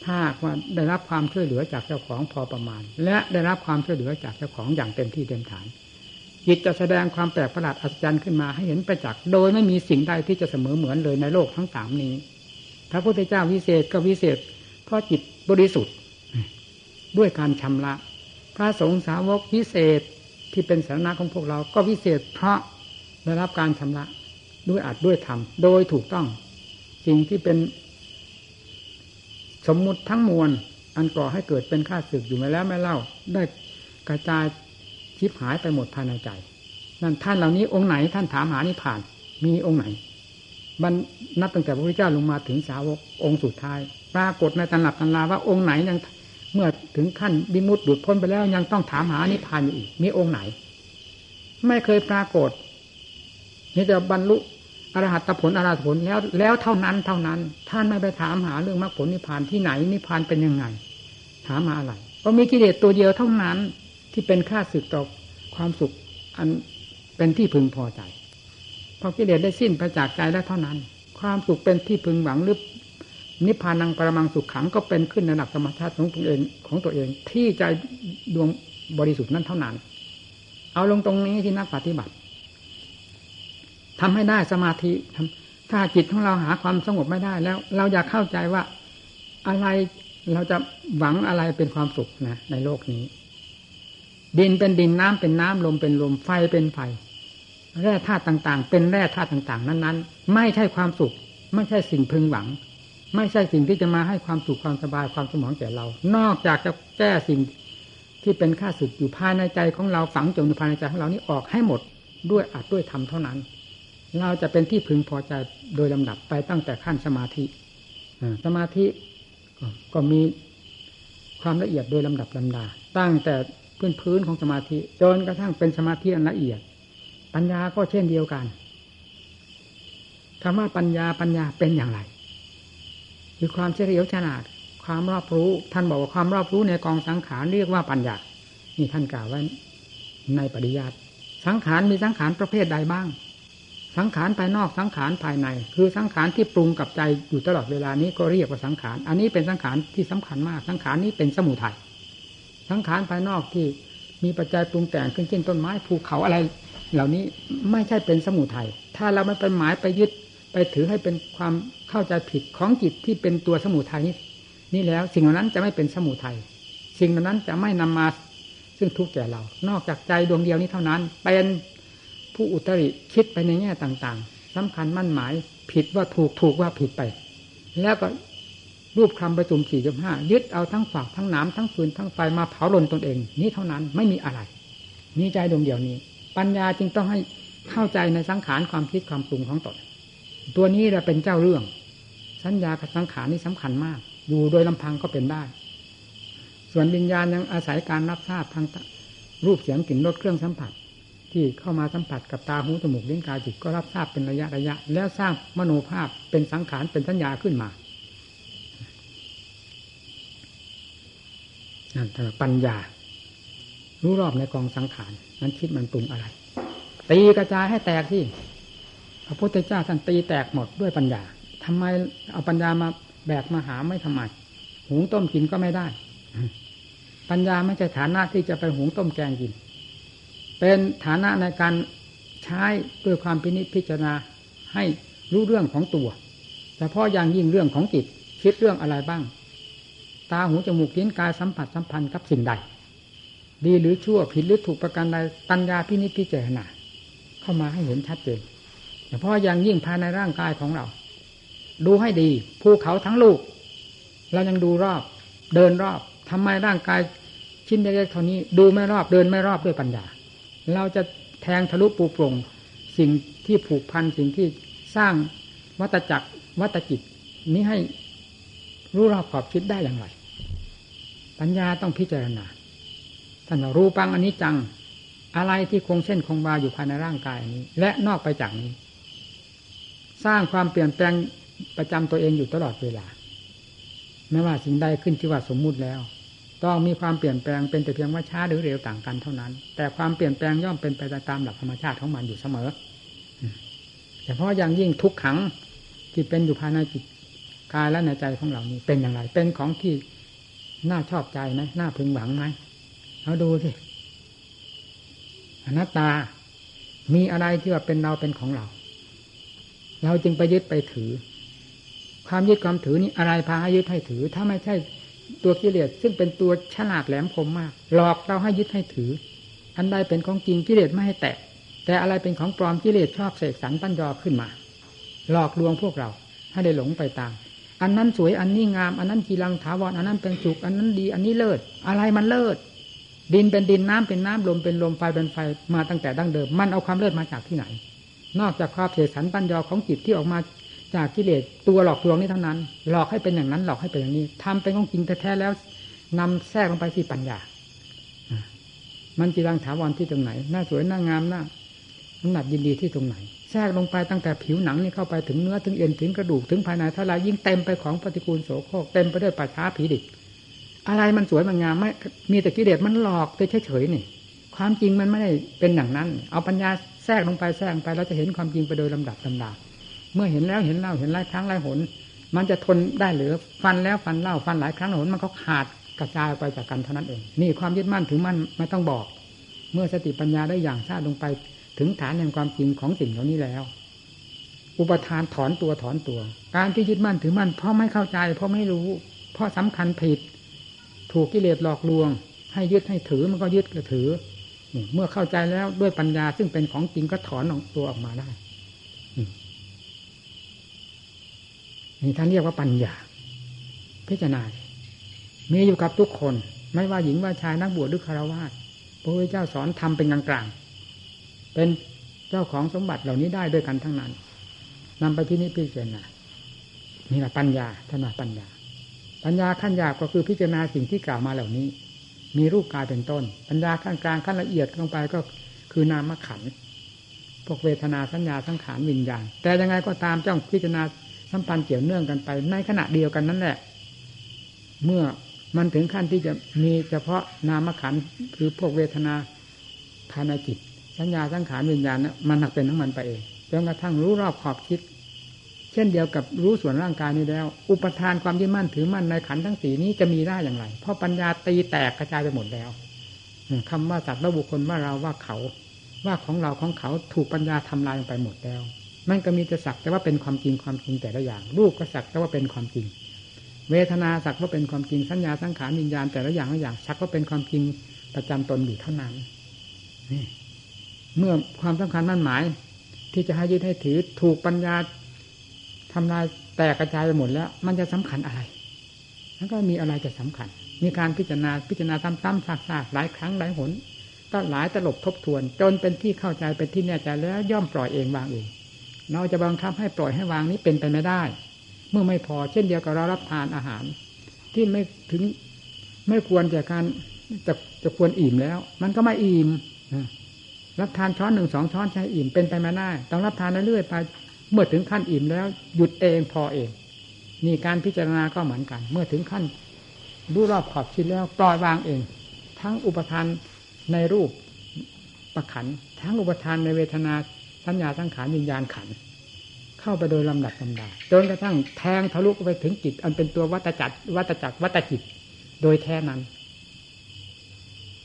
ถ้าว่าได้รับความช่วยเหลือจากเจ้าของพอประมาณ และได้รับความช่วยเหลือจากเจ้าของอย่างเต็มที่เต็มฐานจิตจะแสดงความแปลกประหลาดอัศจรรย์ขึ้นมาให้เห็นประจักษ์โดยไม่มีสิ่งใดที่จะเสมอเหมือนเลยในโลกทั้งสามนี้ พระพุทธเจ้าวิเศษก็วิเศษ เพราะจิตบริสุทธิ์ ด้วยการชำระ พระสงฆ์สาวกวิเศษที่เป็นสาระของพวกเราก็วิเศษเพราะ ได้รับการชำระด้วยอัดด้วยธรรมโดยถูกต้อง สิ่งที่เป็น สมมุติทั้งมวล อันก่อให้เกิดเป็นข้าศึกอยู่มาแล้วไม่เล่า ได้กระจายชิบหายไปหมดภายในใจ นั่นท่านเหล่านี้องค์ไหนท่านถามหานิพาน มีองค์ไหนบรรนับตั้งแต่พระพุทธเจ้าลงมาถึงสาวกองค์สุดท้าย ปรากฏในตำรับตำราว่าองค์ไหนยังเมื่อถึงขั้นบิมุตหลุดพ้นไปแล้วยังต้องถามหานิพพานอยู่อีก มีองค์ไหน ไม่เคยปรากฏ นี่จะบรรลุอรหัตผลอรหัตผลแล้ว แล้วเท่านั้นเท่านั้น ท่านไม่ไปถามหาเรื่องมรรคผลนิพพานที่ไหนนิพพานเป็นยังไง ถามมาอะไรเพราะมีกิเลสตัวเดียวเท่านั้นที่เป็นค่าสึกต่อความสุขอันเป็นที่พึงพอใจพอกิเลสได้สิ้นไปจากใจแล้วเท่านั้น ความสุขเป็นที่พึงหวังหรือนิพพานังปรมังสุขขังก็เป็นขึ้นในหลักธรรมชาติของตัวเองของตัวเอง ที่ใจดวงบริสุทธิ์นั้นเท่านั้น เอาลงตรงนี้ที่นักปฏิบัติ ทำให้ได้สมาธิทำถ้าจิตของเราหาความสงบไม่ได้แล้ว เราอยากเข้าใจว่าอะไรเราจะหวังอะไรเป็นความสุขนะในโลกนี้ ดินเป็นดินน้ำเป็นน้ำลมเป็นลมไฟเป็นไฟ แร่ธาตุต่าง ๆ เป็นแร่ธาตุต่าง ๆ นั้นๆ ไม่ใช่ความสุข ไม่ใช่สิ่งพึงหวัง ไม่ใช่สิ่งที่จะมาให้ความสุขความสบายความสมองแก่เรา นอกจากจะแก้สิ่งที่เป็นค่าสุขอยู่ภายในใจของเราฝังจมอยู่ภายในใจของเรานี้ออกให้หมดด้วยอาจด้วยธรรมเท่านั้น เราจะเป็นที่พึงพอใจโดยลำดับไปตั้งแต่ขั้นสมาธิสมาธิก็มีความละเอียดโดยลำดับลำดา ตั้งแต่พื้นพื้นของสมาธิจนกระทั่งเป็นสมาธิอันละเอียด ปัญญาก็เช่นเดียวกันคำว่าปัญญาปัญญาเป็นอย่างไรคือความเฉลียวฉลาด ความรอบรู้ ท่านบอกว่าความรอบรู้ในกองสังขารเรียกว่าปัญญา นี่ท่านกล่าวไว้ในปริยัติสังขารมีสังขารประเภทใดบ้าง สังขารภายนอกสังขารภายใน คือสังขารที่ปรุงกับใจอยู่ตลอดเวลานี้ก็เรียกว่าสังขาร อันนี้เป็นสังขารที่สำคัญมาก สังขารนี้เป็นสมุทัยสังขารภายนอกที่มีปัจจัยปรุงแต่งขึ้นเช่นต้นไม้ภูเขาอะไร เหล่านี้ไม่ใช่เป็นสมุทัยถ้าเราไม่ไปหมายไปยึดไปถือให้เป็นความเข้าใจผิดของจิตที่เป็นตัวสมุทัยนี้นี่แล้วสิ่งเหล่านั้นจะไม่เป็นสมุทัยสิ่งเหล่านั้นจะไม่นำมาซึ่งทุกข์แก่เรา นอกจากใจดวงเดียวนี้เท่านั้น เป็น ผู้อุตริคิดไปในแง่ต่างๆสำคัญมั่นหมาย ผิดว่าถูกถูกว่าผิดไป แล้วก็รูปคำประจุมสี่จุดห้ายึดเอาทั้งฝากทั้งน้ำทั้งฟืนทั้งไฟมาเผาลนตนเอง นี้เท่านั้นไม่มีอะไร มีใจดวงเดียวนี้ ปัญญาจึงต้องให้เข้าใจในสังขารความคิดความปรุงของตนตัวนี้เราเป็นเจ้าเรื่อง สัญญากับสังขารนี่สำคัญมาก อยู่โดยลำพังก็เป็นได้ ส่วนวิญญาณยังอาศัยการรับทราบทางรูปเสียงกลิ่นรสเครื่องสัมผัส ที่เข้ามาสัมผัสกับตาหูจมูกลิ้นกายจิตก็รับทราบเป็นระยะระยะ แล้วสร้างมโนภาพเป็นสังขารเป็นสัญญาขึ้นมานั่นแต่ปัญญา รู้รอบในกองสังขารนั้นคิดมันปรุงอะไร ตีกระจายให้แตกที่พระพุทธเจ้าท่านตีแตกหมดด้วยปัญญาทำไมเอาปัญญามาแบกมาหาไม่ทำไมหุงต้มกินก็ไม่ได้ ปัญญาไม่ใช่ฐานะที่จะไปหุงต้มแกงกิน เป็นฐานะในการใช้ด้วยความพินิจพิจารณาให้รู้เรื่องของตัวเฉพาะอย่างยิ่งเรื่องของจิตคิดเรื่องอะไรบ้าง ตาหูจมูกลิ้นกายสัมผัสสัมพันธ์กับสิ่งใด ดีหรือชั่วผิดหรือถูกประการใดปัญญาพินิจพิจารณาเข้ามาให้เห็นชัดเจนเฉพาะอย่างยิ่งภายในร่างกายของเรา ดูให้ดีภูเขาทั้งลูก เรายังดูรอบ เดินรอบทำไมร่างกายชิ้นเล็กๆเท่านี้ ดูไม่รอบเดินไม่รอบด้วยปัญญา เราจะแทงทะลุปูปรงสิ่งที่ผูกพันสิ่งที่สร้างวัตจักรวัตจิต นี้ให้รู้รอบขอบคิดได้อย่างไร ปัญญาต้องพิจารณาท่านรู้ปังอันนี้จังอะไรที่คงเส้นคงวาอยู่ภายในร่างกายนี้ และนอกไปจากนี้ สร้างความเปลี่ยนแปลงประจำตัวเองอยู่ตลอดเวลา ไม่ว่าสิ่งใดขึ้นที่ว่าสมมุติแล้ว ต้องมีความเปลี่ยนแปลงเป็นแต่เพียงว่าช้าหรือเร็วต่างกันเท่านั้น แต่ความเปลี่ยนแปลงย่อมเป็นไปตามหลักธรรมชาติของมันอยู่เสมอเฉพาะอย่างยิ่งทุกขังที่เป็นอยู่ภายในจิตกายและในใจของเรานี้เป็นอย่างไร เป็นของที่น่าชอบใจไหมน่าพึงหวังไหมเอาดูสิอนัตตา มีอะไรที่ว่าเป็นเราเป็นของเรา เราจึงไปยึดไปถือ ความยึดความถือนี้อะไรพาให้ยึดให้ถือ ถ้าไม่ใช่ ตัวกิเลสซึ่งเป็นตัวฉลาดแหลมคมมาก หลอกเราให้ยึดให้ถือ อันใดเป็นของจริงกิเลสไม่ให้แตะ แต่อะไรเป็นของปลอมกิเลสชอบเสกสรรปั้นยอขึ้นมา หลอกลวงพวกเราให้ได้หลงไปตาม อันนั้นสวยอันนี้งาม อันนั้นกีรังถาวรอันนั้นเป็นสุขอันนั้นดี อันนี้เลิศอะไรมันเลิศดินเป็นดินน้ำเป็นน้ำลมเป็นลมไฟเป็นไฟมาตั้งแต่ดั้งเดิม มันเอาความเลิศมาจากที่ไหน นอกจากความเสกสรรปั้นยอของจิตที่ออกมา จากกิเลสตัวหลอกลวงนี้เท่านั้น หลอกให้เป็นอย่างนั้น หลอกให้เป็นอย่างนี้ทำเป็นของจริงแท้ๆแล้วนำแทรกลงไปที่ปัญญา มันจีรังถาวรที่ตรงไหน หน้าสวยหน้างามหน้าน้ำหนักยินดีที่ตรงไหน แทรกลงไปตั้งแต่ผิวหนังนี่เข้าไปถึงเนื้อถึงเอ็นถึงกระดูกถึงภายในเท่าไรยิ่งเต็มไปของปฏิกูลโสโครกเต็มไปด้วยป่าช้าผีดิบอะไรมันสวยมันงามไม่มีแต่กิเลสมันหลอกเฉยๆนี่ ความจริงมันไม่ได้เป็นอย่างนั้น เอาปัญญาแทรกลงไปแทรกลงไปเราจะเห็นความจริงไปโดยลำดับลำดา เมื่อเห็นแล้วเห็นเล่าเห็นหลายครั้งหลายหน มันจะทนได้หรือฟันแล้วฟันเล่าฟันหลายครั้งหลายหนมันก็ขาดกระจายไปจากกันเท่านั้นเอง นี่ความยึดมั่นถือมั่นไม่ต้องบอก เมื่อสติปัญญาได้อย่างชาลงไปถึงฐานแห่งความจริงของสิ่งเหล่านี้แล้ว อุปทานถอนตัวถอนตัว การที่ยึดมั่นถือมั่นเพราะไม่เข้าใจ เพราะไม่รู้ เพราะสำคัญผิด ถูกกิเลสหลอกลวง ให้ยึดให้ถือมันก็ยึดก็ถือ เมื่อเข้าใจแล้วด้วยปัญญาซึ่งเป็นของจริงก็ถอนออกตัวออกมาได้ นี่ท่านเรียกว่าปัญญา พิจารณา มีอยู่กับทุกคน ไม่ว่าหญิงว่าชายนักบวชหรือคารวะพระพุทธเจ้าสอนทำเป็นกลางๆเป็นเจ้าของสมบัติเหล่านี้ได้ด้วยกันทั้งนั้นนำไปที่นี้พิจารณานี่แหละปัญญาท่านว่าปัญญา ปัญญาขั้นยากก็คือพิจารณาสิ่งที่กล่าวมาเหล่านี้ มีรูปกายเป็นต้น ปัญญาขั้นกลางขั้นละเอียดลงไปก็คือนามขันพวกเวทนาสัญญาสังขารวิญญาณ แต่ยังไงก็ตามเจ้าพิจารณา สัมพันธ์เกี่ยวเนื่องกันไป ในขณะเดียวกันนั่นแหละ เมื่อมันถึงขั้นที่จะมีเฉพาะนามขันคือพวกเวทนาภายในจิตสัญญาสังขารวิญญาณนะมันหักเป็นทั้งมันไปเองจนกระทั่งรู้รอบขอบคิด เช่นเดียวกับรู้ส่วนร่างกายนี้แล้ว อุปทานความยึดมั่นถือมั่นในขันทั้งสีนี้จะมีได้อย่างไร เพราะปัญญาตีแตกกระจายไปหมดแล้วคำว่าสัตว์และบุคคลว่าเราว่าเขา ว่าของเราของเขาถูกปัญญาทำลายไปหมดแล้ว มันก็มีแต่สักแต่ว่าเป็นความจริงความจริงแต่ละอย่าง รูปก็สักแต่ว่าเป็นความจริง เวทนาสักว่าเป็นความจริงสัญญาสังขารวิญญาณแต่ละอย่างละอย่างสักว่าเป็นความจริงประจำตนอยู่เท่านั้นนี่เมื่อความสำคัญมั่นหมาย ที่จะให้ยึดให้ถือถูกปัญญาทำลายแตกกระจายไปหมดแล้ว มันจะสำคัญอะไรแล้วก็มีอะไรจะสำคัญ มีการพิจารณาพิจารณาซ้ำๆซากๆหลายครั้งหลายหนก็หลายตลบทบทวน จนเป็นที่เข้าใจเป็นที่แน่ใจแล้วย่อมปล่อยเองวางเอง เราจะบังคับให้ปล่อยให้วางนี้เป็นไปไม่ได้ เมื่อไม่พอเช่นเดียวกับเรารับทานอาหาร ที่ไม่ถึงไม่ควรจะการจะจะควรอิ่มแล้ว มันก็ไม่อิ่มรับทานช้อนหนึ่งสองช้อนใช้อิ่มเป็นไปไม่ได้ต้องรับทานเรื่อยไป เมื่อถึงขั้นอิ่มแล้ว หยุดเองพอเองนี่การพิจารณาก็เหมือนกัน เมื่อถึงขั้นรู้รอบขอบชิดแล้วปล่อยวางเอง ทั้งอุปทานในรูปประขันทั้งอุปทานในเวทนา สัญญาทั้งขานวิญญาณขัน เข้าไปโดยลำดับลำดาจนกระทั่งแทงทะลุไปถึงจิต อันเป็นตัววัตจักรวัตจักรวัตจิต โดยแท้นั้น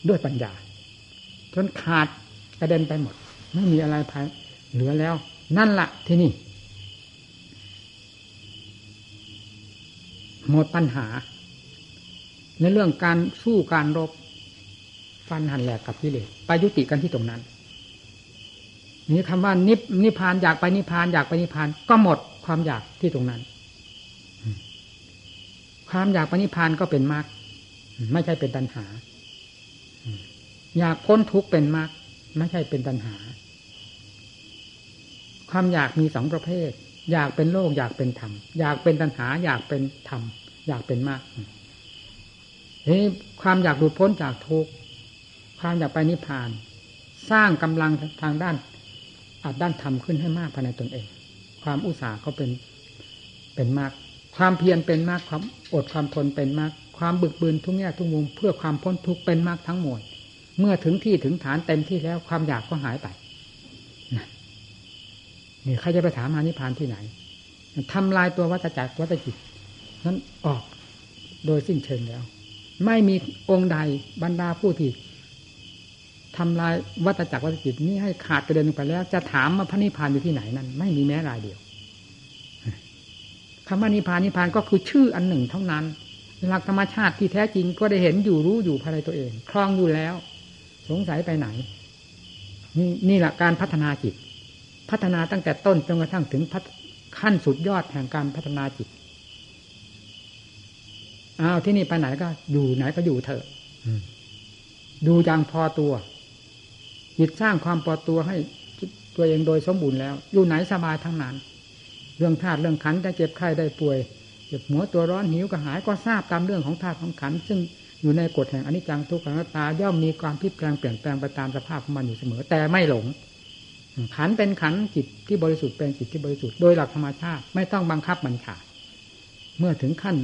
ด้วยปัญญา จนขาดกระเด็นไปหมด ไม่มีอะไรภายเหลือแล้ว นั่นละที่นี่ หมดปัญหา ในเรื่องการสู้การรบฟันหันแหลกกับกิเลสไปยุติกันที่ตรงนั้น นี่คำว่านิพนิพานอยากไปนิพานอยากไปนิพานก็หมดความอยากที่ตรงนั้น ความอยากไปนิพานก็เป็นมรรคไม่ใช่เป็นตัณหา อยากพ้นทุกข์เป็นมรรคไม่ใช่เป็นตัณหา ความอยากมีสองประเภท อยากเป็นโลกอยากเป็นธรรมอยากเป็นตัณหา อยากเป็นธรรมอยากเป็นมรรคนี่ความอยากหลุดพ้นจากทุกข์ความอยากไปนิพพาน สร้างกำลังทางด้าน อัดด้านธรรมขึ้นให้มากภายในตนเอง ความอุตสาห์ก็เป็นเป็นมาก ความเพียรเป็นมากความอดความทนเป็นมาก ความบึกบืนทุกแง่ทุกมุมเพื่อความพ้นทุกข์เป็นมากทั้งหมดเมื่อถึงที่ถึงฐานเต็มที่แล้วความอยากก็หายไปนี่ใครจะไปถามมานิพานที่ไหนทำลายตัววัฏจักรวัฏจิต นั้นออกโดยสิ้นเชิงแล้ว ไม่มีองค์ใดบรรดาผู้ที่ ทำลายวัตจักรวัตจิตนี้ให้ขาดกระเด็นไปแล้ว จะถามมาพระนิพพานอยู่ที่ไหนนั้น ไม่มีแม้รายเดียวคำว่านิพพานนิพพานก็คือชื่ออันหนึ่งเท่านั้นหลักธรรมชาติที่แท้จริงก็ได้เห็นอยู่รู้อยู่ภายในตัวเอง คลองอยู่แล้ว สงสัยไปไหน นี่นี่แหละการพัฒนาจิต พัฒนาตั้งแต่ต้นจนกระทั่งถึงขั้นสุดยอดแห่งการพัฒนาจิตอ้าวที่นี่ไปไหนก็อยู่ไหนก็อยู่เถอะดูอย่างพอตัว จิตสร้างความพอตัวให้ตัวเองโดยสมบูรณ์แล้ว อยู่ไหนสบายทั้งนั้น เรื่องธาตุเรื่องขันจะเจ็บไข้ได้ป่วยเจ็บหัวตัวร้อนหิวกระหายก็ทราบตามเรื่องของธาตุของขันซึ่งอยู่ในกฎแห่งอนิจจังทุกขังตาย่อมมีความพลิกแปลงเปลี่ยนแปลงไปตามสภาพของมันอยู่เสมอ แต่ไม่หลง ขันเป็นขันจิตที่บริสุทธิ์เป็นจิตที่บริสุทธิ์โดยหลักธรรมชาติไม่ต้องบังคับบัญชาเมื่อถึงขั้น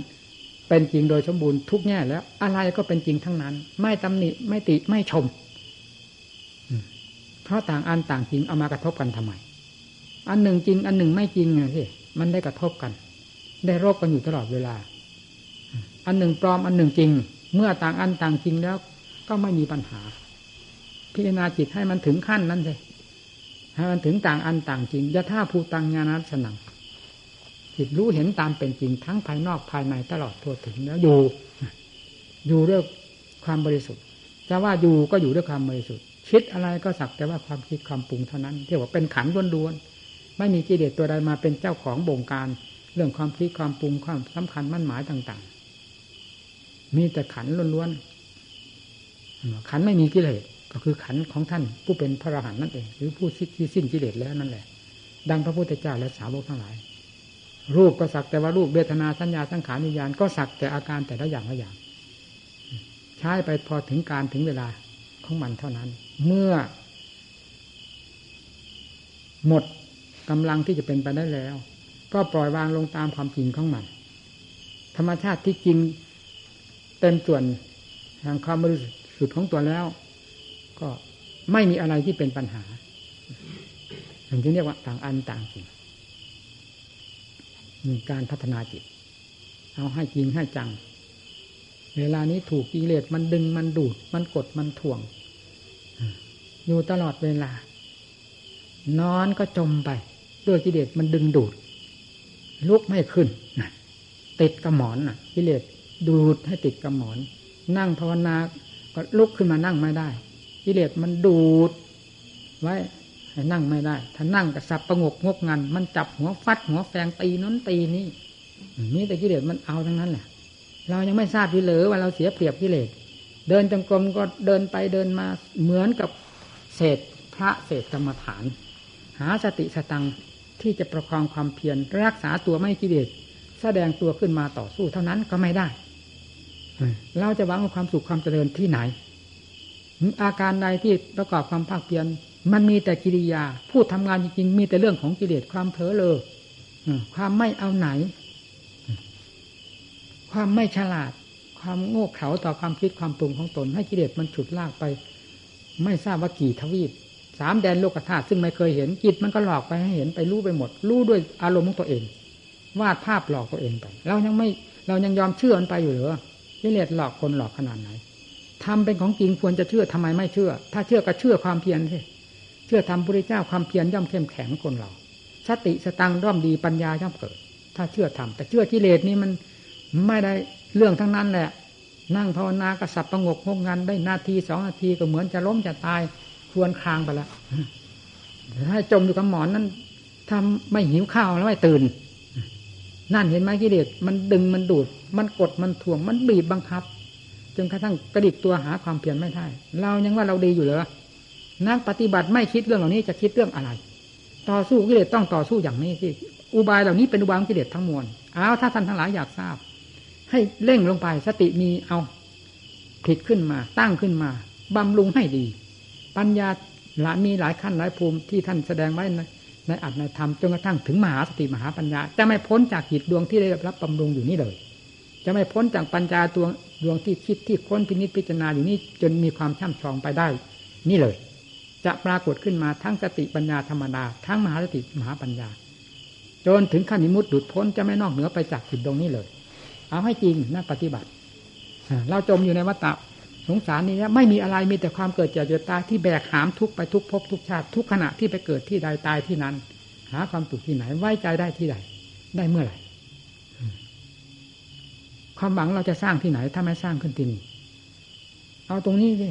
เป็นจริงโดยสมบูรณ์ทุกแง่แล้ว อะไรก็เป็นจริงทั้งนั้น ไม่ตำหนิไม่ติไม่ชม เพราะต่างอันต่างจริงเอามากระทบกันทำไม อันหนึ่งจริง อันหนึ่งไม่จริงไงพี่มันได้กระทบกัน ได้รบกันอยู่ตลอดเวลา อันหนึ่งปลอมอันหนึ่งจริง เมื่อต่างอันต่างจริงแล้ว ก็ไม่มีปัญหา พิจารณาจิตให้มันถึงขั้นนั้นเลยให้มันถึงต่างอันต่างจริงยะท่าภูตังญาณัสนังจิตรู้เห็นตามเป็นจริงทั้งภายนอกภายในตลอดทั่วถึงแล้วอยู่ อยู่ด้วยความบริสุทธิ์จะว่าอยู่ก็อยู่ด้วยความบริสุทธิ์ คิดอะไรก็สักแต่ว่าความคิดความปรุงเท่านั้นที่ว่าเป็นขันล้วนๆไม่มีกิเลสตัวใดมาเป็นเจ้าของบงการเรื่องความคิดความปรุงความสำคัญมั่นหมายต่าง ๆ มีแต่ขันล้วนๆขันไม่มีกิเลสก็คือขันของท่านผู้เป็นพระอรหันต์นั่นเอง หรือผู้ที่สิ้นกิเลสแล้วนั่นแหละ ดังพระพุทธเจ้าและสาวกทั้งหลาย รูปก็สักแต่ว่ารูปเวทนาสัญญาสังขารวิญญาณก็สักแต่อาการแต่ละอย่างละอย่าง ใช้ไปพอถึงการถึงเวลา ของมันเท่านั้น เมื่อ หมดกำลังที่จะเป็นไปได้แล้ว ก็ปล่อยวางลงตามความจริงของมัน ธรรมชาติที่จริงเต็มส่วนแห่งความบริสุทธิ์ของตัวแล้ว ก็ไม่มีอะไรที่เป็นปัญหาอย่างที่เรียกว่าต่างอันต่างจริงการพัฒนาจิต เอาให้จริงให้จัง เวลานี้ถูกกิเลสมันดึงมันดูด มันกดมันถ่วง อยู่ตลอดเวลา นอนก็จมไป ด้วยกิเลสมันดึงดูด ลุกไม่ขึ้นนะติดกระหมอนนะกิเลสดูดให้ติดกระหมอน นั่งภาวนาก็ลุกขึ้นมานั่งไม่ได้ กิเลสมันดูด ไว้ให้นั่งไม่ได้ ถ้านั่งกับสับประงกงกงัน มันจับหัวฟัดหัวแฟงตีน้นตีนี่นี่แต่กิเลสมันเอาทั้งนั้นแหละ เรายังไม่ทราบวิเลยว่าเราเสียเปรียบกิเลสเดินจงกรมก็เดินไปเดินมาเหมือนกับเศษพระเศษกรรมฐาน หาสติสตังที่จะประคองความเพียรรักษาตัวไม่กิเลสแสดงตัวขึ้นมาต่อสู้เท่านั้นก็ไม่ได้เราจะหวังความสุขความเจริญที่ไหน อาการใดที่ประกอบความภาคเพียรมันมีแต่กิริยา พูดทำงานจริงๆ มีแต่เรื่องของกิเลสความเผลอเลยความไม่เอาไหน ความไม่ฉลาด ความโง่เขลาต่อความคิดความปรุงของตน ให้กิเลสมันฉุดลากไป ไม่ทราบว่ากี่ทวีปสามแดนโลกธาตุซึ่งไม่เคยเห็นจิตมันก็หลอกไปให้เห็นไปรู้ไปหมด รู้ด้วยอารมณ์ของตัวเอง วาดภาพหลอกตัวเองไปเรายังไม่เรายังยอมเชื่อมันไปอยู่หรือกิเลสหลอกคนหลอกขนาดไหนทำเป็นของจริงควรจะเชื่อทำไมไม่เชื่อ ถ้าเชื่อก็เชื่อความเพียรสิเชื่อทำพระเจ้าความเพียรย่อมเข้มแข็งคนเราสติสตังร่อมดีปัญญาย่อมเกิด ถ้าเชื่อทำแต่เชื่อกิเลสนี้มัน ไม่ได้เรื่องทั้งนั้นแหละ นั่งภาวนากระสับประงกงกงานได้นาทีสองนาทีก็เหมือนจะล้มจะตายควรคลางไปแล้วถ้าจมอยู่กับหมอนนั้นทำไม่หิวข้าวแล้วไม่ตื่น นั่นเห็นไหมกิเลสมันดึงมันดูด มันกดมันถ่วง มันบีบบังคับจนกระทั่งกระดิกตัวหาความเพียรไม่ได้ เรายังว่าเราดีอยู่เหรอนักปฏิบัติไม่คิดเรื่องเหล่านี้จะคิดเรื่องอะไร ต่อสู้กิเลสต้องต่อสู้อย่างนี้ที่อุบายเหล่านี้เป็นอุบายของกิเลสทั้งมวลเอาถ้าท่านทั้งหลายอยากทราบ ให้เร่งลงไป สติมีเอาผิดขึ้นมา ตั้งขึ้นมาบำรุงให้ดี ปัญญาหลายมีหลายขั้นหลายภูมิที่ท่านแสดงไว้ในในอัตในธรรมจนกระทั่งถึงมหาสติมหาปัญญา จะไม่พ้นจากจิตดวงที่ได้รับบำรุงอยู่นี่เลย จะไม่พ้นจากปัญญาตัวดวงที่คิดที่ค้นพินิจพิจารณาอยู่นี่จนมีความช่ำชองไปได้ นี่เลย จะปรากฏขึ้นมาทั้งสติปัญญาธรรมดาทั้งมหาสติมหาปัญญา จนถึงขั้นนิมุตดุดพ้นจะไม่นอกเหนือไปจากจิตดวงนี้เลย เอาให้จริงนักปฏิบัติเราจมอยู่ในวัฏฏะสงสารนี้ไม่มีอะไรมีแต่ความเกิดเจ็บเจ็บตายที่แบกหามทุกไปทุกภพทุกชาติทุกขณะที่ไปเกิดที่ใดตายที่นั้น หาความสุขที่ไหนไว้ใจได้ที่ใดได้เมื่อไหร่ความหวังเราจะสร้างที่ไหน ถ้าไม่สร้างขึ้นที่นี่เอาตรงนี้สิ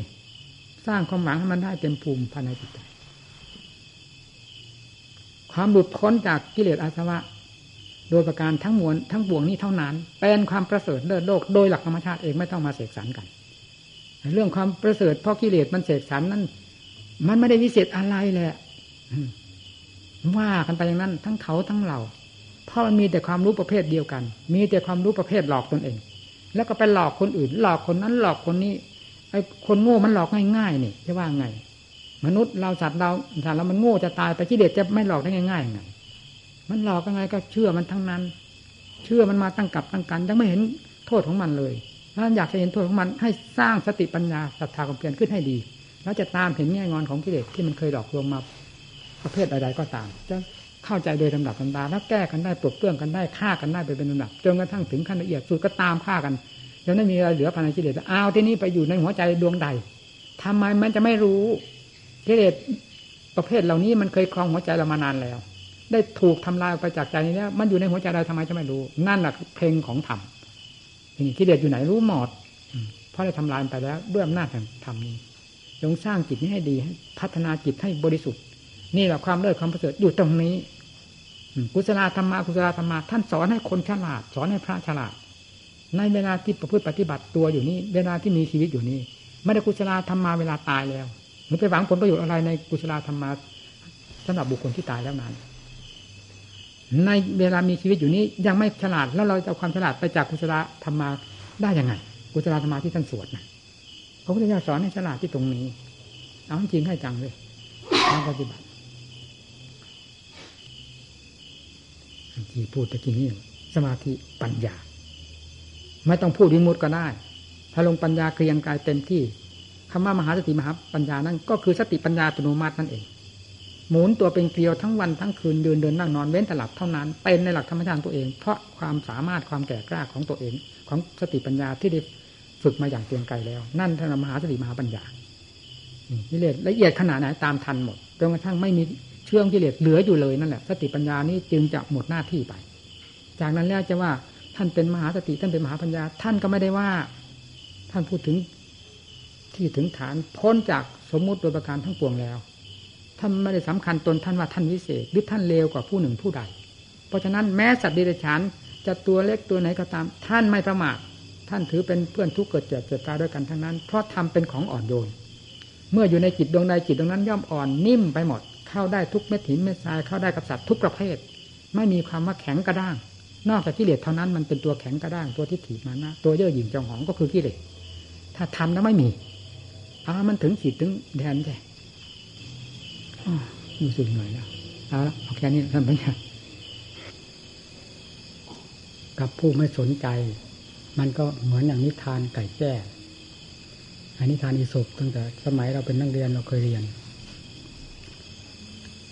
สร้างความหวังให้มันได้เต็มภูมิภายในจิตใจความหลุดพ้นจากกิเลสอาสวะ โดยประการทั้งมวลทั้งปวงนี้เท่านั้น เป็นความประเสริฐเลิศโลกโดยหลักธรรมชาติเองไม่ต้องมาเสกสรรกัน เรื่องความประเสริฐเพราะกิเลสมันเสกสรรนั้น มันไม่ได้วิเศษอะไรแหละว่ากันไปอย่างนั้น ทั้งเขาทั้งเรา เพราะมันมีแต่ความรู้ประเภทเดียวกัน มีแต่ความรู้ประเภทหลอกตนเอง แล้วก็ไปหลอกคนอื่น หลอกคนนั้นหลอกคนนี้ไอ้คนโง่มันหลอกง่ายๆนี่จะว่าไง มนุษย์เราสัตว์เราสัตว์เรามันโง่จะตายไปกิเลสจะไม่หลอกได้ง่ายๆไง มันหลอกยังไงก็เชื่อมันทั้งนั้น เชื่อมันมาตั้งกับตั้งกัน ยังไม่เห็นโทษของมันเลยถ้าอยากจะเห็นโทษของมันให้สร้างสติปัญญาศรัทธาความเพียรขึ้นให้ดี แล้วจะตามเห็นแง่งอนของกิเลสที่มันเคยหลอกลวงมาประเภทใดๆก็ตาม จะเข้าใจโดยลำดับลำดาแล้วแก้กันได้ปลดเปลื้องกันได้ฆ่ากันได้ไปเป็นลำดับจนกระทั่งถึงขั้นละเอียดสุดก็ตามฆ่ากันแล้วไม่มีอะไรเหลือภายในกิเลสอ้าวที่นี้ไปอยู่ในหัวใจดวงใดทำไมมันจะไม่รู้กิเลสประเภทเหล่านี้มันเคยครองหัวใจเรามานานแล้ว ได้ถูกทำลายไปจากใจนี้แล้วมันอยู่ในหัวใจเราทำไมจะไม่รู้ นั่นแหละเพลงของธรรมนี่กิเลสอยู่ไหนรู้หมดเพราะได้ทำลายไปแล้วด้วยอำนาจแห่งธรรมนี้จงสร้างจิตนี้ให้ดีพัฒนาจิตให้บริสุทธิ์ นี่แหละความเลิศความประเสริฐอยู่ตรงนี้กุศลธรรมะกุศลธรรมะท่านสอนให้คนฉลาด สอนให้พระฉลาด ในเวลาที่ประพฤติปฏิบัติตัวอยู่นี้ เวลาที่มีชีวิตอยู่นี้ไม่ได้กุศลธรรมะเวลาตายแล้วมันไปหวังผลประโยชน์อะไรในกุศลธรรมะสำหรับบุคคลที่ตายแล้วนั้น ในเวลามีชีวิตอยู่นี้ยังไม่ฉลาดแล้วเราจะเอาความฉลาดไปจากกุศลธรรมะได้ยังไง กุศลธรรมะที่ท่านสวดนะพระพุทธเจ้าสอนให้ฉลาดที่ตรงนี้ เอาจริงให้จังเลยการปฏิบัติที่พูดตะกี้นี้สมาธิปัญญา ไม่ต้องพูดวิมุตก็ได้ ถ้าลงปัญญาเกรียงกายเต็มที่คำว่ามหาสติมหาปัญญานั่นก็คือสติปัญญาอัตโนมัตินั่นเอง หมุนตัวเป็นเกลียวทั้งวันทั้งคืนเดินเดินนั่งนอนเว้นแต่หลับเท่านั้น เป็นในหลักธรรมชาติตัวเอง เพราะความสามารถความแก่กล้าของตัวเอง ของสติปัญญาที่ได้ฝึกมาอย่างเตียงไกลแล้ว นั่นท่านมหาสติมหาปัญญากิเลสละเอียดขนาดไหนตามทันหมดจนกระทั่งไม่มีเชื่องกิเลสเหลืออยู่เลยนั่นแหละสติปัญญานี้จึงจะหมดหน้าที่ไป จากนั้นแล้วจะว่าท่านเป็นมหาสติท่านเป็นมหาปัญญา ท่านก็ไม่ได้ว่า ท่านพูดถึงที่ถึงฐานพ้นจากสมมุติโดยประการทั้งปวงแล้ว ท่านไม่ได้สำคัญตนท่านว่าท่านวิเศษหรือท่านเลวกว่าผู้หนึ่งผู้ใด เพราะฉะนั้นแม้สัตว์เดรัจฉานจะตัวเล็กตัวไหนก็ตาม ท่านไม่ประมาทท่านถือเป็นเพื่อนทุกเกิดเจ็บเจ็บตายด้วยกันทั้งนั้น เพราะทำเป็นของอ่อนโยน เมื่ออยู่ในจิตดวงใดจิตดวงนั้นย่อมอ่อนนิ่มไปหมด เข้าได้ทุกเม็ดหินเม็ดทรายเข้าได้กับสัตว์ทุกประเภท ไม่มีความว่าแข็งกระด้าง นอกจากกิเลสเท่านั้นมันเป็นตัวแข็งกระด้างตัวที่ถีบมานะ ตัวเย่อหยิ่งจองหองก็คือกิเลสถ้าทำแล้วไม่มีอ่ามันถึงขีดถึงแดนใช่ รู้สึกเหนื่อยแล้วเอาละเอาแค่นี้ท่านผู้ชมกับผู้ไม่สนใจ มันก็เหมือนอย่างนิทานไก่แจ้อันนิทานอีสบตั้งแต่ สมัยเราเป็นนักเรียนเราเคยเรียน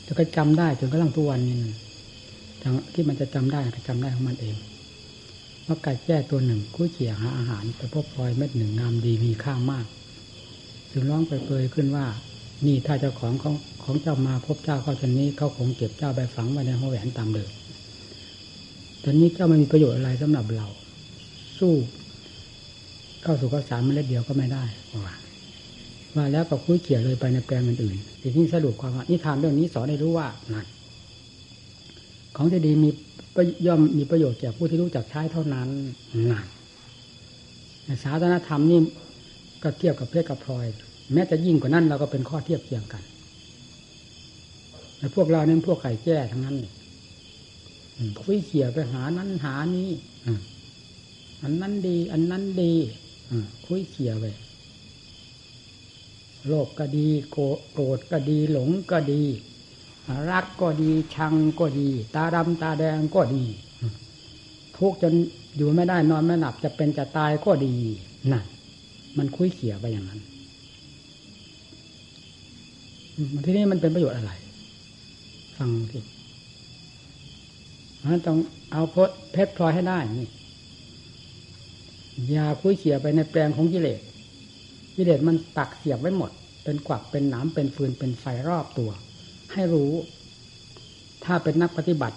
จะก็จำได้จนกระทั่งทุกวันนี้ที่มันจะจำได้ก็จำได้ของมันเองว่าไก่แจ้ตัวหนึ่งคุ้ยเขี่ยหาอาหารไปพบพลอยเม็ดหนึ่งงามดีมีค่ามากจึงร้องไปเปยขึ้นว่า นี่ถ้าเจ้าของของของเจ้ามาพบเจ้าเขาชนนี้เขาคงเก็บเจ้าไปฝังไว้ในห้องแหวนตามเดิมตอนนี้เจ้าไม่มีประโยชน์อะไรสำหรับเรา สู้เข้าสู่ข้าวสารเมล็ดเดียวก็ไม่ได้ว่าว่าแล้วก็คุยเขี่ยเลยไปในแปลงอื่นๆทีนี้สรุปความว่านิทานเรื่องนี้สอนให้รู้ว่านั่นของที่ดีมีย่อมมีประโยชน์แก่ผู้ที่รู้จักใช้เท่านั้นนั่นศาสนธรรมนี่ก็เทียบกับเพชรกับพลอย แม้จะยิ่งกว่านั้นเราก็เป็นข้อเทียบเทียงกันแต่พวกเราเนี่ยพวกไก่แจ้ทั้งนั้นคุยเขี่ยไปหานั้นหานี้อันนั้นดี อันนั้นดีคุยเขี่ยไปโลภก็ดีโกรธก็ดีหลงก็ดี รักก็ดีชังก็ดี ตาดำตาแดงก็ดี ทุกจนอยู่ไม่ได้นอนไม่หลับจะเป็นจะตายก็ดีนั่นมันคุยเขี่ยไปอย่างนั้น ที่นี่มันเป็นประโยชน์อะไร ฟังสิมันต้องเอาพดเพชรพลอยให้ได้นี่อย่าคุยเขี่ยไปในแปลงของกิเลสกิเลสมันตักเสียบไว้หมด เป็นกวักเป็นหนามเป็นฟืนเป็นไฟรอบตัว ให้รู้ ถ้าเป็นนักปฏิบัติ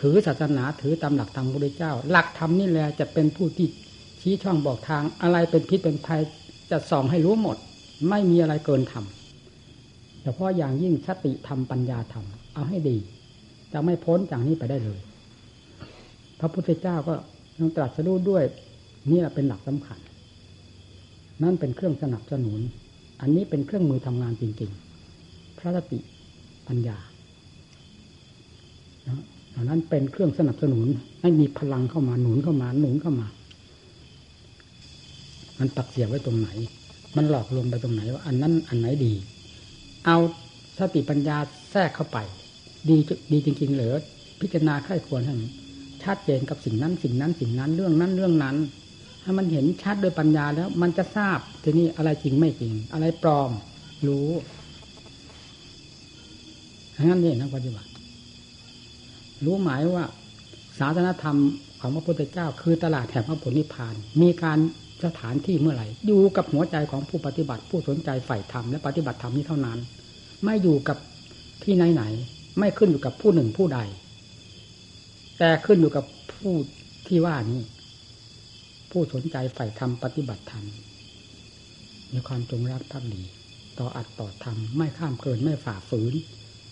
ถือศาสนาถือตามหลักธรรมพระเจ้า หลักธรรมนี่แหละจะเป็นผู้ที่ชี้ช่องบอกทางอะไรเป็นพิษเป็นภัยจะส่องให้รู้หมด ไม่มีอะไรเกินธรรม เฉพาะอย่างยิ่งสติธรรมปัญญาธรรม เอาให้ดี จะไม่พ้นจากนี้ไปได้เลย พระพุทธเจ้าก็ต้องตรัสรู้ด้วยนี่เป็นหลักสำคัญ นั่นเป็นเครื่องสนับสนุน อันนี้เป็นเครื่องมือทำงานจริงๆ พระสติปัญญาเหล่านั้นเป็นเครื่องสนับสนุนให้มีพลังเข้ามาหนุนเข้ามาหนุนเข้ามา มันตักเสียบไว้ตรงไหน มันหลอกลวงไปตรงไหนว่าอันนั้นอันไหนดี เอาสติปัญญาแทรกเข้าไป ดีดีจริง ๆ เหลือพิจารณาไข้ควรให้ชัดเจนกับสิ่งนั้นสิ่งนั้นสิ่งนั้นเรื่องนั้นเรื่องนั้นถ้ามันเห็นชัดโดยปัญญาแล้ว มันจะทราบทีนี้อะไรจริงไม่จริง อะไรปลอม รู้ทั้งนั้นเองนักปฏิบัติ รู้หมายว่าศาสนธรรมของพระพุทธเจ้า คือตลาดแห่งพระผลนิพพาน มีการ สถานที่เมื่อไหร่ อยู่กับหัวใจของผู้ปฏิบัติ ผู้สนใจใฝ่ธรรมและปฏิบัติธรรมนี้เท่านั้น ไม่อยู่กับที่ไหนไหน ไม่ขึ้นอยู่กับผู้หนึ่งผู้ใด แต่ขึ้นอยู่กับผู้ที่ว่านี้ ผู้สนใจใฝ่ธรรมปฏิบัติธรรมมีความจงรักภักดีต่ออัดต่อธรรมไม่ข้ามเกินไม่ฝ่าฝืน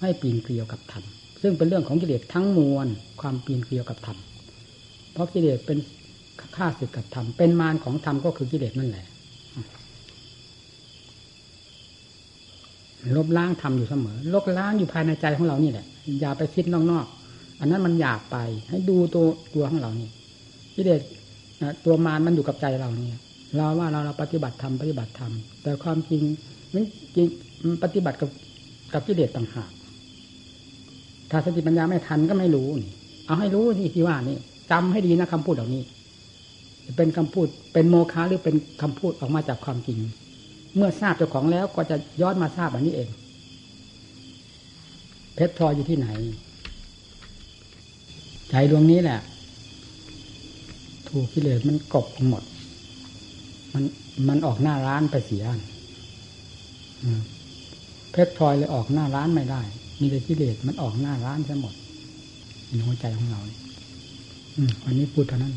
ไม่ปีนเกลียวกับธรรมซึ่งเป็นเรื่องของกิเลสทั้งมวลความปีนเกลียวกับธรรมเพราะกิเลสเป็น ข้าศึกกับธรรมเป็นมารของธรรมก็คือกิเลสนั่นแหละลบล้างธรรมอยู่เสมอ ลบล้างอยู่ภายในใจของเรานี่แหละ อย่าไปคิดนอกๆ อันนั้นมันอยากไป ให้ดูตัวตัวของเรานี่กิเลสตัวมารมันอยู่กับใจเรานี่เราว่าเราเราปฏิบัติธรรมปฏิบัติธรรม แต่ความจริงมันจริงปฏิบัติกับกับกิเลสต่างหาก ถ้าสติปัญญาไม่ทันก็ไม่รู้นี่ เอาให้รู้นี่ที่ว่านี่จำให้ดีนะคำพูดเหล่านี้ เป็นคำพูด เป็นโมฆะหรือเป็นคำพูดออกมาจากความจริง เมื่อทราบเจ้าของแล้วก็จะย้อนมาทราบอันนี้เอง เพชรพลอยอยู่ที่ไหน ใจดวงนี้แหละ ถูกกิเลสมันกบหมด มันมันออกหน้าร้านไปเสียเพชรพลอยเลยออกหน้าร้านไม่ได้ มีแต่กิเลสมันออกหน้าร้านซะหมดในหัวใจของเราอืวันนี้พูดเท่านั้น